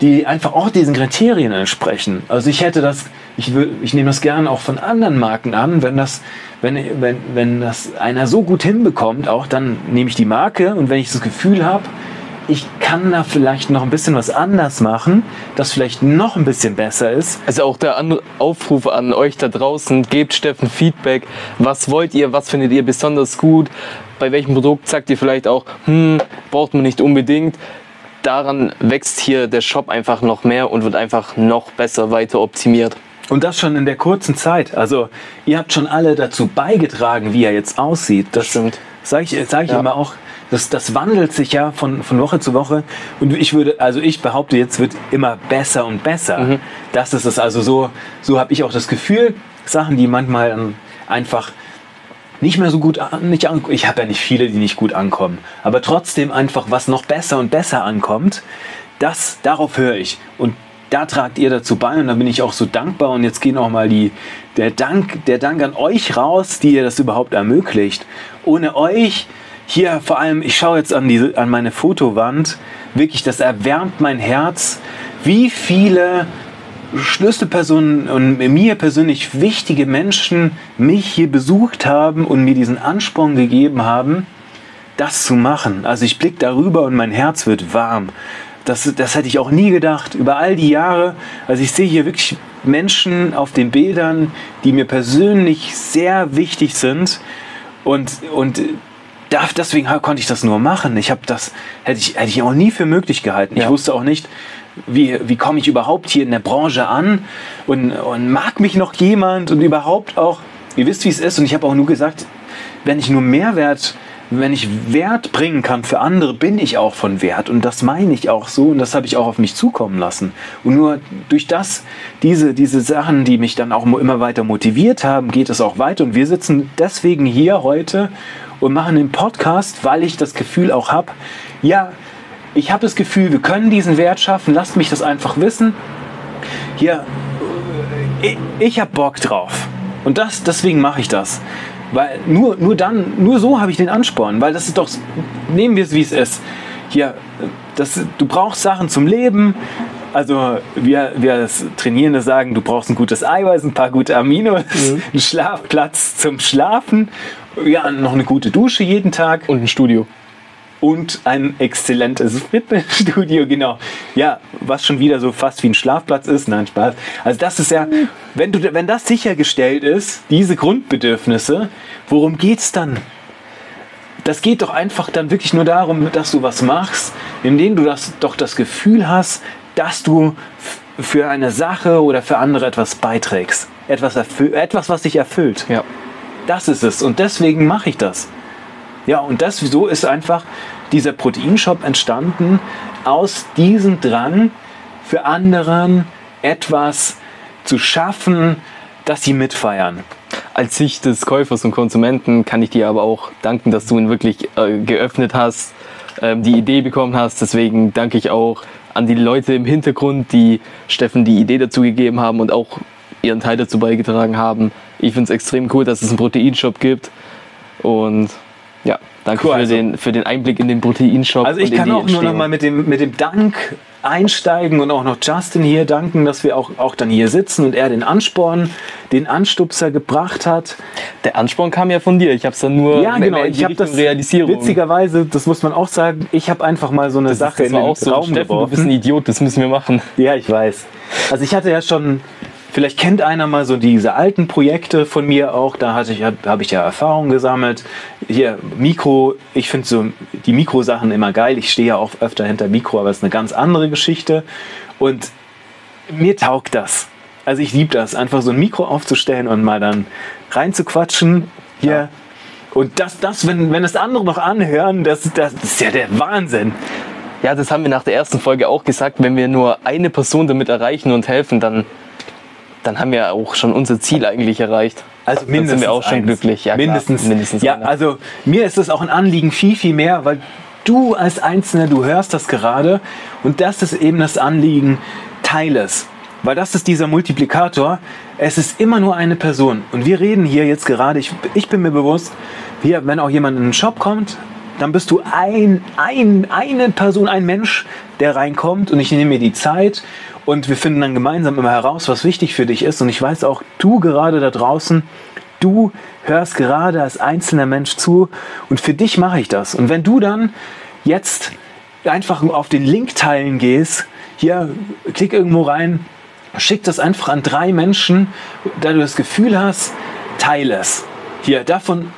die einfach auch diesen Kriterien entsprechen. Also ich hätte das, ich, will, ich nehme das gerne auch von anderen Marken an, wenn das wenn, wenn, wenn das einer so gut hinbekommt, auch dann nehme ich die Marke und wenn ich das Gefühl habe, ich kann da vielleicht noch ein bisschen was anders machen, das vielleicht noch ein bisschen besser ist. Also auch der Aufruf an euch da draußen, gebt Steffen Feedback. Was wollt ihr, was findet ihr besonders gut? Bei welchem Produkt sagt ihr vielleicht auch, hm, braucht man nicht unbedingt. Daran wächst hier der Shop einfach noch mehr und wird einfach noch besser weiter optimiert. Und das schon in der kurzen Zeit. Also ihr habt schon alle dazu beigetragen, wie er jetzt aussieht. Das stimmt. Sage ich, sag ich ja. immer auch. Das, das wandelt sich ja von, von Woche zu Woche. Und ich würde, also ich behaupte, jetzt wird immer besser und besser. Mhm. Das ist es. Also so, so habe ich auch das Gefühl, Sachen, die manchmal einfach nicht mehr so gut nicht an, ich habe ja nicht viele, die nicht gut ankommen, aber trotzdem einfach was noch besser und besser ankommt, das darauf höre ich und da tragt ihr dazu bei und da bin ich auch so dankbar. Und jetzt gehen auch mal die, der, Dank, der Dank an euch raus, die ihr das überhaupt ermöglicht. Ohne euch, hier vor allem, ich schaue jetzt an, diese, an meine Fotowand, wirklich, das erwärmt mein Herz, wie viele Schlüsselpersonen und mir persönlich wichtige Menschen mich hier besucht haben und mir diesen Ansporn gegeben haben, das zu machen. Also ich blicke darüber und mein Herz wird warm. Das, das hätte ich auch nie gedacht. Über all die Jahre, also ich sehe hier wirklich Menschen auf den Bildern, die mir persönlich sehr wichtig sind. Und, und deswegen konnte ich das nur machen. Ich habe das, hätte ich, hätte ich auch nie für möglich gehalten. Ja. Ich wusste auch nicht, wie, wie komme ich überhaupt hier in der Branche an und, und mag mich noch jemand und überhaupt auch, ihr wisst, wie es ist. Und ich habe auch nur gesagt, wenn ich nur Mehrwert wenn ich Wert bringen kann für andere, bin ich auch von Wert. Und das meine ich auch so und das habe ich auch auf mich zukommen lassen. Und nur durch das, diese, diese Sachen, die mich dann auch immer weiter motiviert haben, geht es auch weiter. Und wir sitzen deswegen hier heute und machen den Podcast, weil ich das Gefühl auch habe, ja, ich habe das Gefühl, wir können diesen Wert schaffen. Lasst mich das einfach wissen. Hier, ich, ich habe Bock drauf. Und das, deswegen mache ich das. Weil nur, nur dann, nur so habe ich den Ansporn, weil das ist doch, nehmen wir es wie es ist. Hier, das, du brauchst Sachen zum Leben. Also wir, wir als Trainierende sagen, du brauchst ein gutes Eiweiß, ein paar gute Aminos, mhm. einen Schlafplatz zum Schlafen, ja, noch eine gute Dusche jeden Tag. Und ein Studio und ein exzellentes Fitnessstudio, genau. Ja, was schon wieder so fast wie ein Schlafplatz ist. Nein, Spaß. Also das ist ja, wenn, du, wenn das sichergestellt ist, diese Grundbedürfnisse, worum geht es dann? Das geht doch einfach dann wirklich nur darum, dass du was machst, indem du das, doch das Gefühl hast, dass du für eine Sache oder für andere etwas beiträgst. Etwas, etwas was dich erfüllt. Ja. Das ist es. Und deswegen mache ich das. Ja, und das so ist einfach dieser Proteinshop entstanden aus diesem Drang für anderen etwas zu schaffen, dass sie mitfeiern. Als Sicht des Käufers und Konsumenten kann ich dir aber auch danken, dass du ihn wirklich äh, geöffnet hast, äh, die Idee bekommen hast. Deswegen danke ich auch an die Leute im Hintergrund, die Steffen die Idee dazu gegeben haben und auch ihren Teil dazu beigetragen haben. Ich finde es extrem cool, dass es einen Proteinshop gibt und ja, danke cool, für, also, den, für den Einblick in den Proteinshop. Also ich kann auch nur noch mal mit dem, mit dem Dank einsteigen und auch noch Justin hier danken, dass wir auch, auch dann hier sitzen und er den Ansporn, den Anstupser gebracht hat. Der Ansporn kam ja von dir. Ich habe es dann nur Ja, genau. Ich habe das Realisierung. witzigerweise, das muss man auch sagen, ich habe einfach mal so eine das Sache ist, in den auch so. Raum Steffen, du bist geworfen. ein Idiot, das müssen wir machen. Ja, ich weiß. Also ich hatte ja schon, vielleicht kennt einer mal so diese alten Projekte von mir auch, da hatte ich, habe ich ja Erfahrung gesammelt. Hier, Mikro, ich finde so die Mikrosachen immer geil. Ich stehe ja auch öfter hinter Mikro, aber es ist eine ganz andere Geschichte. Und mir taugt das. Also ich liebe das, einfach so ein Mikro aufzustellen und mal dann reinzuquatschen. Hier. Ja. Und das, das wenn, wenn das andere noch anhören, das, das ist ja der Wahnsinn. Ja, das haben wir nach der ersten Folge auch gesagt. Wenn wir nur eine Person damit erreichen und helfen, dann, dann haben wir auch schon unser Ziel eigentlich erreicht. Also Dann mindestens sind wir auch schon eins. glücklich. Ja, klar, mindestens, mindestens Ja, einer. also mir ist es auch ein Anliegen viel, viel mehr, weil du als Einzelner, du hörst das gerade und das ist eben das Anliegen, teile es. Weil das ist dieser Multiplikator. Es ist immer nur eine Person. Und wir reden hier jetzt gerade, ich, ich bin mir bewusst, hier, wenn auch jemand in den Shop kommt, dann bist du ein, ein, eine Person, ein Mensch, der reinkommt und ich nehme mir die Zeit und wir finden dann gemeinsam immer heraus, was wichtig für dich ist. Und ich weiß auch, du gerade da draußen, du hörst gerade als einzelner Mensch zu und für dich mache ich das. Und wenn du dann jetzt einfach auf den Link teilen gehst, hier, klick irgendwo rein, schick das einfach an drei Menschen, da du das Gefühl hast, teile es. Hier, davon,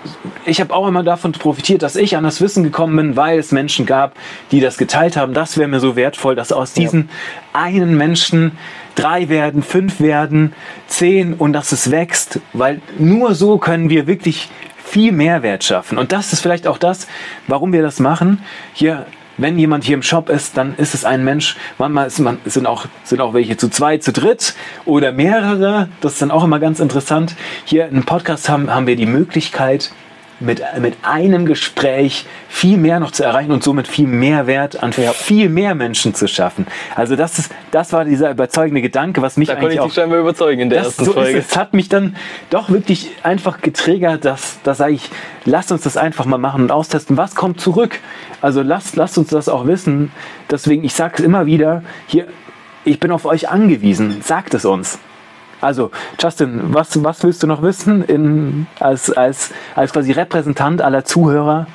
ich habe auch immer davon profitiert, dass ich an das Wissen gekommen bin, weil es Menschen gab, die das geteilt haben. Das wäre mir so wertvoll, dass aus diesen einen Menschen drei werden, fünf werden, zehn und dass es wächst, weil nur so können wir wirklich viel Mehrwert schaffen. Und das ist vielleicht auch das, warum wir das machen. Hier, wenn jemand hier im Shop ist, dann ist es ein Mensch. Manchmal man, sind, auch, sind auch welche zu zweit, zu dritt oder mehrere. Das ist dann auch immer ganz interessant. Hier im Podcast haben, haben wir die Möglichkeit, mit, mit einem Gespräch viel mehr noch zu erreichen und somit viel mehr Wert an viel mehr Menschen zu schaffen. Also das ist, das war dieser überzeugende Gedanke, was mich Da konnte eigentlich ich auch dich scheinbar überzeugen in der das, ersten so Folge. Ist es. es hat mich dann doch wirklich einfach getriggert, dass, dass sage ich, lasst uns das einfach mal machen und austesten. Was kommt zurück? Also lasst, lasst uns das auch wissen. Deswegen, ich sage es immer wieder, hier, ich bin auf euch angewiesen. Sagt es uns. Also, Justin, was, was willst du noch wissen in, als, als, als quasi Repräsentant aller Zuhörer?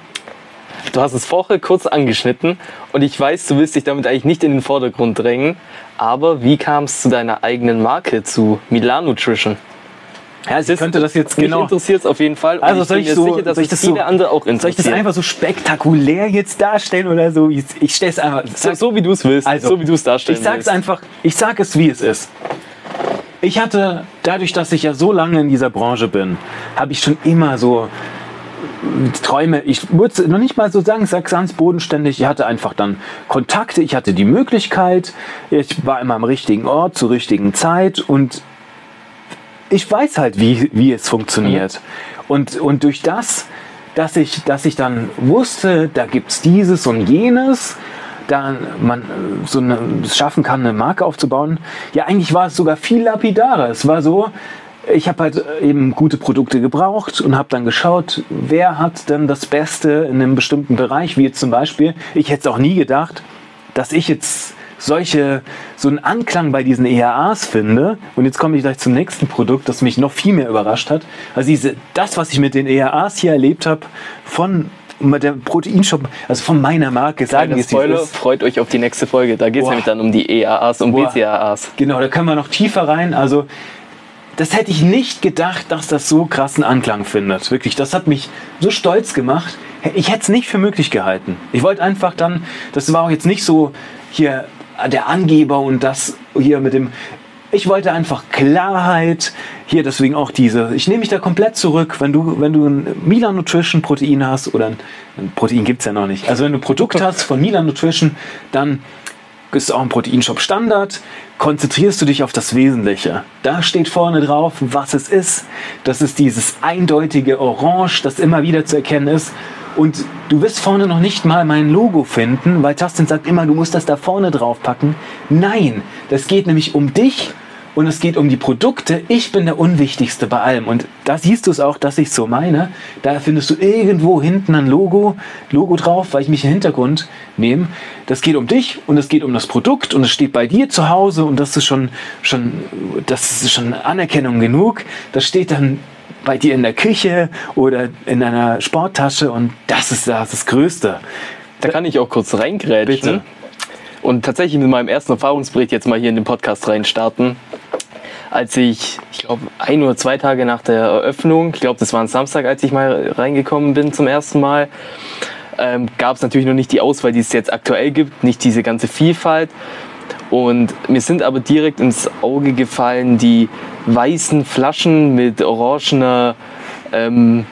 Du hast es vorher kurz angeschnitten und ich weiß, du willst dich damit eigentlich nicht in den Vordergrund drängen. Aber wie kam es zu deiner eigenen Marke, zu Milan Nutrition? Ja, also ich könnte das jetzt Mich genau. interessiert es auf jeden Fall. und Also ich soll ich so- sicher, dass soll ich es das so- viele andere auch Soll ich das einfach so spektakulär jetzt darstellen oder so? Ich, ich stelle es einfach. so, so wie du es willst, Also, so wie du es darstellen Ich sag's willst. einfach, ich sag es wie es ist. Ich hatte, dadurch, dass ich ja so lange in dieser Branche bin, habe ich schon immer so äh, Träume, ich würde noch nicht mal so sagen, ich sag's ganz bodenständig, ich hatte einfach dann Kontakte, ich hatte die Möglichkeit, ich war immer am richtigen Ort, zur richtigen Zeit und ich weiß halt, wie, wie es funktioniert. Und, und durch das, dass ich, dass ich dann wusste, da gibt's dieses und jenes, da man äh, so eine, es schaffen kann, eine Marke aufzubauen. Ja, eigentlich war es sogar viel lapidarer. Es war so, ich habe halt eben gute Produkte gebraucht und habe dann geschaut, wer hat denn das Beste in einem bestimmten Bereich, wie jetzt zum Beispiel, ich hätte es auch nie gedacht, dass ich jetzt solche, so einen Anklang bei diesen ERAs finde. Und jetzt komme ich gleich zum nächsten Produkt, das mich noch viel mehr überrascht hat. Also diese, das, was ich mit den ERAs hier erlebt habe, von der Proteinshop, also von meiner Marke, sagen wir es Spoiler, freut euch auf die nächste Folge. Da geht es nämlich dann um die EAAs und Boah. BCAAs. Genau, da können wir noch tiefer rein. Also, das hätte ich nicht gedacht, dass das so krassen Anklang findet. Wirklich, das hat mich so stolz gemacht. Ich hätte es nicht für möglich gehalten. Ich wollte einfach dann, das war auch jetzt nicht so hier der Angeber und das hier mit dem. Ich wollte einfach Klarheit. Hier deswegen auch diese. Ich nehme mich da komplett zurück. Wenn du, wenn du ein Milan Nutrition Protein hast oder ein, ein Protein gibt es ja noch nicht. Also wenn du ein Produkt hast von Milan Nutrition, dann ist auch ein Proteinshop Standard, konzentrierst du dich auf das Wesentliche. Da steht vorne drauf, was es ist. Das ist dieses eindeutige Orange, das immer wieder zu erkennen ist. Und du wirst vorne noch nicht mal mein Logo finden, weil Justin sagt immer, du musst das da vorne drauf packen. Nein, das geht nämlich um dich und es geht um die Produkte. Ich bin der Unwichtigste bei allem. Und da siehst du es auch, dass ich so meine. Da findest du irgendwo hinten ein Logo, Logo drauf, weil ich mich im Hintergrund nehme. Das geht um dich und es geht um das Produkt und es steht bei dir zu Hause und das ist schon, schon, das ist schon Anerkennung genug. Das steht dann bei dir in der Küche oder in einer Sporttasche und das ist das, das Größte. Da kann ich auch kurz reingrätschen. Bitte. Und tatsächlich mit meinem ersten Erfahrungsbericht jetzt mal hier in den Podcast reinstarten. Als ich, ich glaube, ein oder zwei Tage nach der Eröffnung, ich glaube, das war ein Samstag, als ich mal reingekommen bin zum ersten Mal, ähm, gab es natürlich noch nicht die Auswahl, die es jetzt aktuell gibt, nicht diese ganze Vielfalt. Und mir sind aber direkt ins Auge gefallen die weißen Flaschen mit orangener, ähm,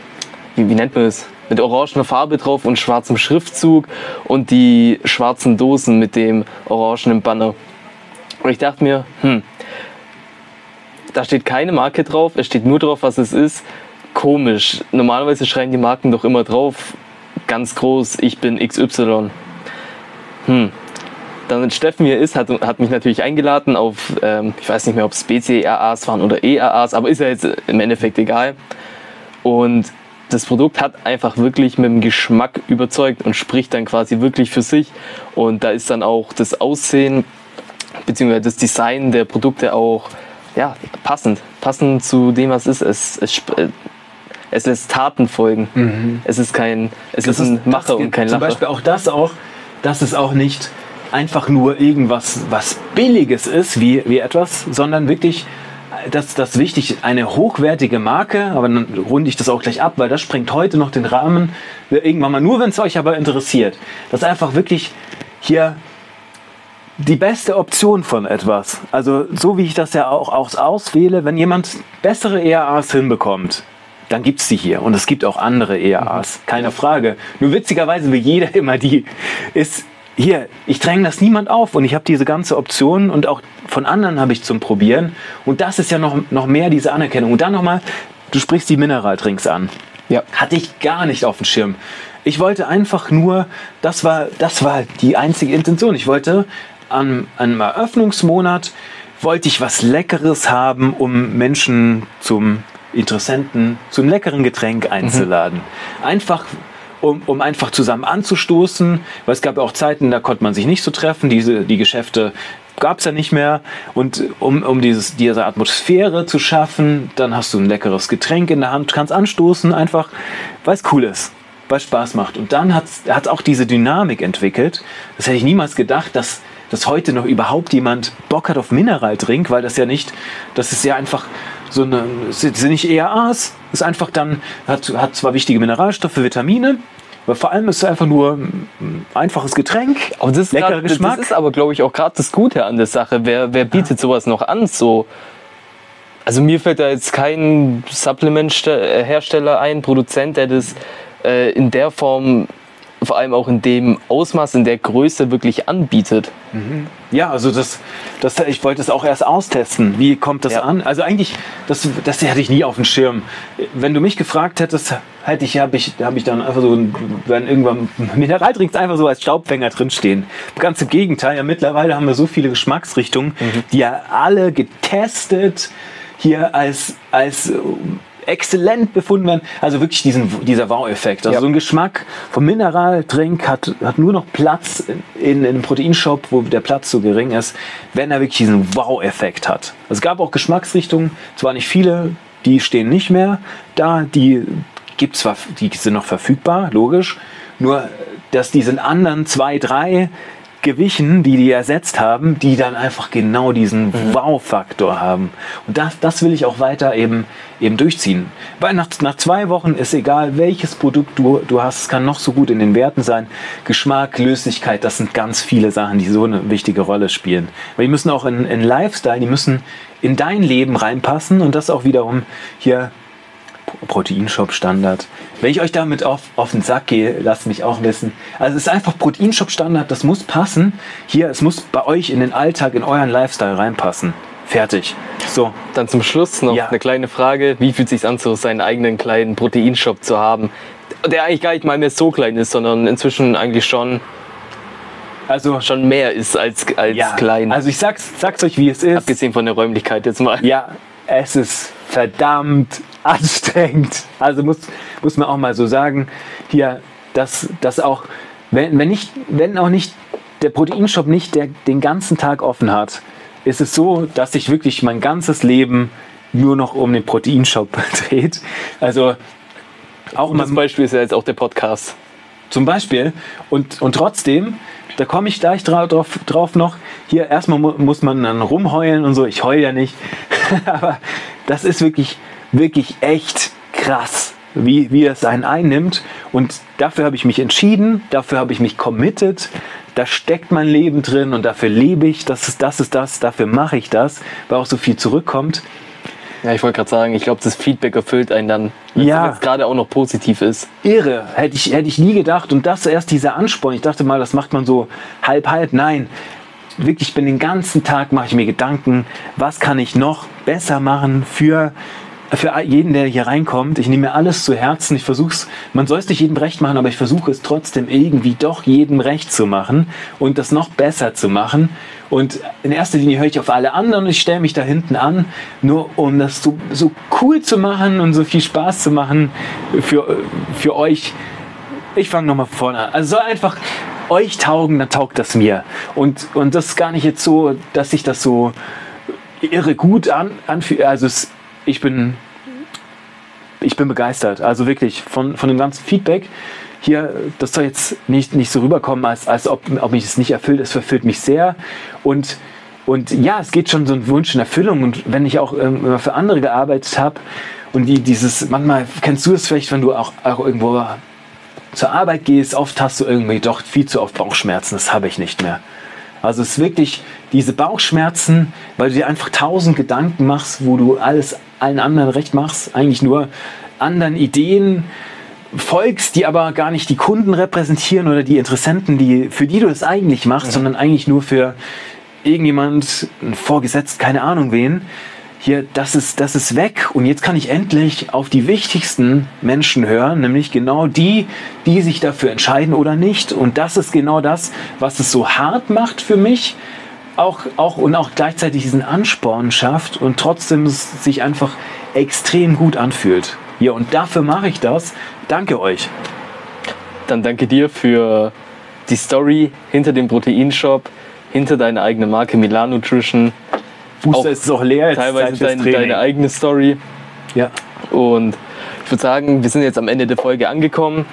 wie, wie nennt man das? Mit orangener Farbe drauf und schwarzem Schriftzug und die schwarzen Dosen mit dem orangenen Banner. Und ich dachte mir, hm, da steht keine Marke drauf, es steht nur drauf, was es ist. Komisch. Normalerweise schreiben die Marken doch immer drauf, ganz groß, ich bin XY. Hm. Dann Steffen hier ist, hat, hat mich natürlich eingeladen auf, ähm, ich weiß nicht mehr, ob es BCAAs waren oder EAAs, aber ist ja jetzt im Endeffekt egal. Und das Produkt hat einfach wirklich mit dem Geschmack überzeugt und spricht dann quasi wirklich für sich. Und da ist dann auch das Aussehen bzw. das Design der Produkte auch ja, passend. Passend zu dem, was es ist. Es, es, äh, es lässt Taten folgen. Mhm. Es ist kein, es ist ein Macher und kein Zum Lacher. Beispiel auch das auch, dass es auch nicht einfach nur irgendwas was Billiges ist, wie, wie etwas, sondern wirklich, das das wichtig, eine hochwertige Marke, aber dann runde ich das auch gleich ab, weil das sprengt heute noch den Rahmen, irgendwann mal, nur wenn es euch aber interessiert, dass einfach wirklich hier die beste Option von etwas. Also so wie ich das ja auch, auch auswähle, wenn jemand bessere EAAs hinbekommt, dann gibt es die hier. Und es gibt auch andere EAAs, keine Frage. Nur witzigerweise will jeder immer die. Ist hier, ich dränge das niemand auf und ich habe diese ganze Option und auch von anderen habe ich zum Probieren. Und das ist ja noch, noch mehr diese Anerkennung. Und dann nochmal, du sprichst die Mineraldrinks an. Ja. Hatte ich gar nicht auf dem Schirm. Ich wollte einfach nur, das war, das war die einzige Intention. Ich wollte an, an einem Eröffnungsmonat, wollte ich was Leckeres haben, um Menschen zum Interessenten, zum leckeren Getränk einzuladen. Einfach, um, um einfach zusammen anzustoßen, weil es gab ja auch Zeiten, da konnte man sich nicht so treffen, diese, die Geschäfte gab es ja nicht mehr. Und um, um dieses, diese Atmosphäre zu schaffen, dann hast du ein leckeres Getränk in der Hand, kannst anstoßen, einfach, weil es cool ist, weil Spaß macht. Und dann hat es auch diese Dynamik entwickelt. Das hätte ich niemals gedacht, dass, dass heute noch überhaupt jemand Bock hat auf Mineraldrink, weil das ja nicht, das ist ja einfach so eine, es sind nicht EAAs, ist einfach dann, hat, hat zwar wichtige Mineralstoffe, Vitamine, aber vor allem ist es einfach nur ein einfaches Getränk, Aber das ist, leckerer grad, Geschmack. das ist aber, glaube ich, auch gerade das Gute an der Sache. Wer, wer bietet sowas noch an? So, also mir fällt da jetzt kein Supplement-Hersteller ein, Produzent, der das äh, in der Form, vor allem auch in dem Ausmaß, in der Größe wirklich anbietet. Ja, also das, das, ich wollte es auch erst austesten. Wie kommt das Ja. an? Also eigentlich, das, das hatte ich nie auf dem Schirm. Wenn du mich gefragt hättest, hätte ich, habe ich, habe ich dann einfach so, wenn irgendwann Mineraldrinks einfach so als Staubfänger drinstehen. Ganz im Gegenteil, ja, mittlerweile haben wir so viele Geschmacksrichtungen, die ja alle getestet hier als, als exzellent befunden werden. Also wirklich diesen, dieser Wow-Effekt. Also Ja. so ein Geschmack vom Mineraldrink hat, hat nur noch Platz in, in einem Proteinshop, wo der Platz so gering ist, wenn er wirklich diesen Wow-Effekt hat. Es gab auch Geschmacksrichtungen, zwar nicht viele, die stehen nicht mehr da, die gibt zwar, die sind noch verfügbar, logisch, nur dass diesen anderen zwei, drei gewichen, die die ersetzt haben, die dann einfach genau diesen Wow-Faktor haben. Und das, das will ich auch weiter eben, eben durchziehen. Weil nach, nach zwei Wochen ist egal, welches Produkt du, du hast, es kann noch so gut in den Werten sein. Geschmack, Löslichkeit, das sind ganz viele Sachen, die so eine wichtige Rolle spielen. Weil die müssen auch in, in Lifestyle, die müssen in dein Leben reinpassen und das auch wiederum hier Proteinshop-Standard. Wenn ich euch damit auf, auf den Sack gehe, lasst mich auch wissen. Also es ist einfach Proteinshop-Standard, das muss passen. Hier, es muss bei euch in den Alltag, in euren Lifestyle reinpassen. Fertig. So, Dann zum Schluss noch Ja. eine kleine Frage. Wie fühlt es sich an, so seinen eigenen kleinen Proteinshop zu haben? Der eigentlich gar nicht mal mehr so klein ist, sondern inzwischen eigentlich schon Also schon mehr ist als, als ja, klein. Also ich sag's, sag's euch, wie es ist. Abgesehen von der Räumlichkeit jetzt mal. Ja, es ist verdammt anstrengend. Also muss, muss man auch mal so sagen, hier, dass, dass auch, wenn, wenn, nicht, wenn auch nicht der Proteinshop nicht der, den ganzen Tag offen hat, ist es so, dass sich wirklich mein ganzes Leben nur noch um den Proteinshop dreht. Also auch Und das Beispiel ist ja jetzt auch der Podcast. Zum Beispiel. Und, und trotzdem, da komme ich gleich drauf, drauf noch. Hier erstmal mu muss man dann rumheulen und so. Ich heule ja nicht. Aber das ist wirklich, wirklich echt krass, wie, wie das einen einnimmt. Und dafür habe ich mich entschieden, dafür habe ich mich committed. Da steckt mein Leben drin und dafür lebe ich. Das ist das, ist das dafür mache ich das, weil auch so viel zurückkommt. Ja, ich wollte gerade sagen, ich glaube, das Feedback erfüllt einen dann, wenn ja. es gerade auch noch positiv ist. Irre, hätte ich, hätte ich nie gedacht. Und das erst dieser Ansporn. Ich dachte mal, das macht man so halb, halb. Nein, wirklich, ich bin den ganzen Tag, mache ich mir Gedanken, was kann ich noch besser machen für für jeden, der hier reinkommt, ich nehme mir alles zu Herzen. Ich versuche es, man soll es nicht jedem recht machen, aber ich versuche es trotzdem irgendwie doch jedem recht zu machen und das noch besser zu machen. Und in erster Linie höre ich auf alle anderen und ich stelle mich da hinten an, nur um das so, so cool zu machen und so viel Spaß zu machen für, für euch. Ich fange nochmal vorne an. Also soll einfach euch taugen, dann taugt das mir. Und, und das ist gar nicht jetzt so, dass sich das so irre gut an, anfühlt. Also es, ich bin, ich bin begeistert. Also wirklich von, von dem ganzen Feedback. Hier, das soll jetzt nicht, nicht so rüberkommen, als, als ob, ob mich es nicht erfüllt. Es verfüllt mich sehr. Und, und ja, es geht schon so ein Wunsch in Erfüllung. Und wenn ich auch ähm, für andere gearbeitet habe und die dieses, manchmal kennst du es vielleicht, wenn du auch, auch irgendwo zur Arbeit gehst, oft hast du irgendwie doch viel zu oft Bauchschmerzen. Das habe ich nicht mehr. Also es ist wirklich diese Bauchschmerzen, weil du dir einfach tausend Gedanken machst, wo du alles allen anderen recht machst, eigentlich nur anderen Ideen folgst, die aber gar nicht die Kunden repräsentieren oder die Interessenten, die, für die du es eigentlich machst, ja. sondern eigentlich nur für irgendjemand, Vorgesetzt, keine Ahnung wen. Hier, das ist, das ist weg und jetzt kann ich endlich auf die wichtigsten Menschen hören, nämlich genau die, die sich dafür entscheiden oder nicht. Und das ist genau das, was es so hart macht für mich, auch, auch und auch gleichzeitig diesen Ansporn schafft und trotzdem es sich einfach extrem gut anfühlt. Ja, und dafür mache ich das. Danke euch. Dann danke dir für die Story hinter dem Proteinshop, hinter deiner eigenen Marke Milan Nutrition. Booster ist auch leer. Jetzt teilweise dein, deine eigene Story. Ja. Und ich würde sagen, wir sind jetzt am Ende der Folge angekommen.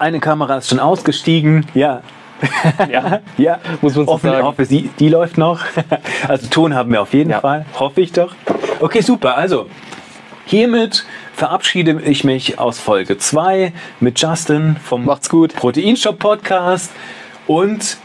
Eine Kamera ist schon ausgestiegen. Ja, ja, ja, muss man so Offen, sagen. Hoffe, die, die läuft noch. Also Ton haben wir auf jeden ja. Fall, hoffe ich doch. Okay, super. Also hiermit verabschiede ich mich aus Folge 2 mit Justin vom Macht's gut. Proteinshop Podcast und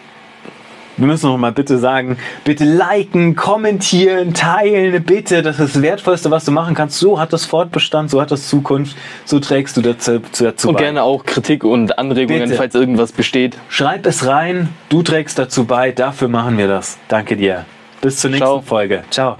wir müssen noch mal bitte sagen, bitte liken, kommentieren, teilen, bitte. Das ist das Wertvollste, was du machen kannst. So hat das Fortbestand, so hat das Zukunft, so trägst du dazu, dazu Und bei. gerne auch Kritik und Anregungen, bitte. falls irgendwas besteht. Schreib es rein, du trägst dazu bei, dafür machen wir das. Danke dir. Bis zur nächsten Ciao. Folge. Ciao.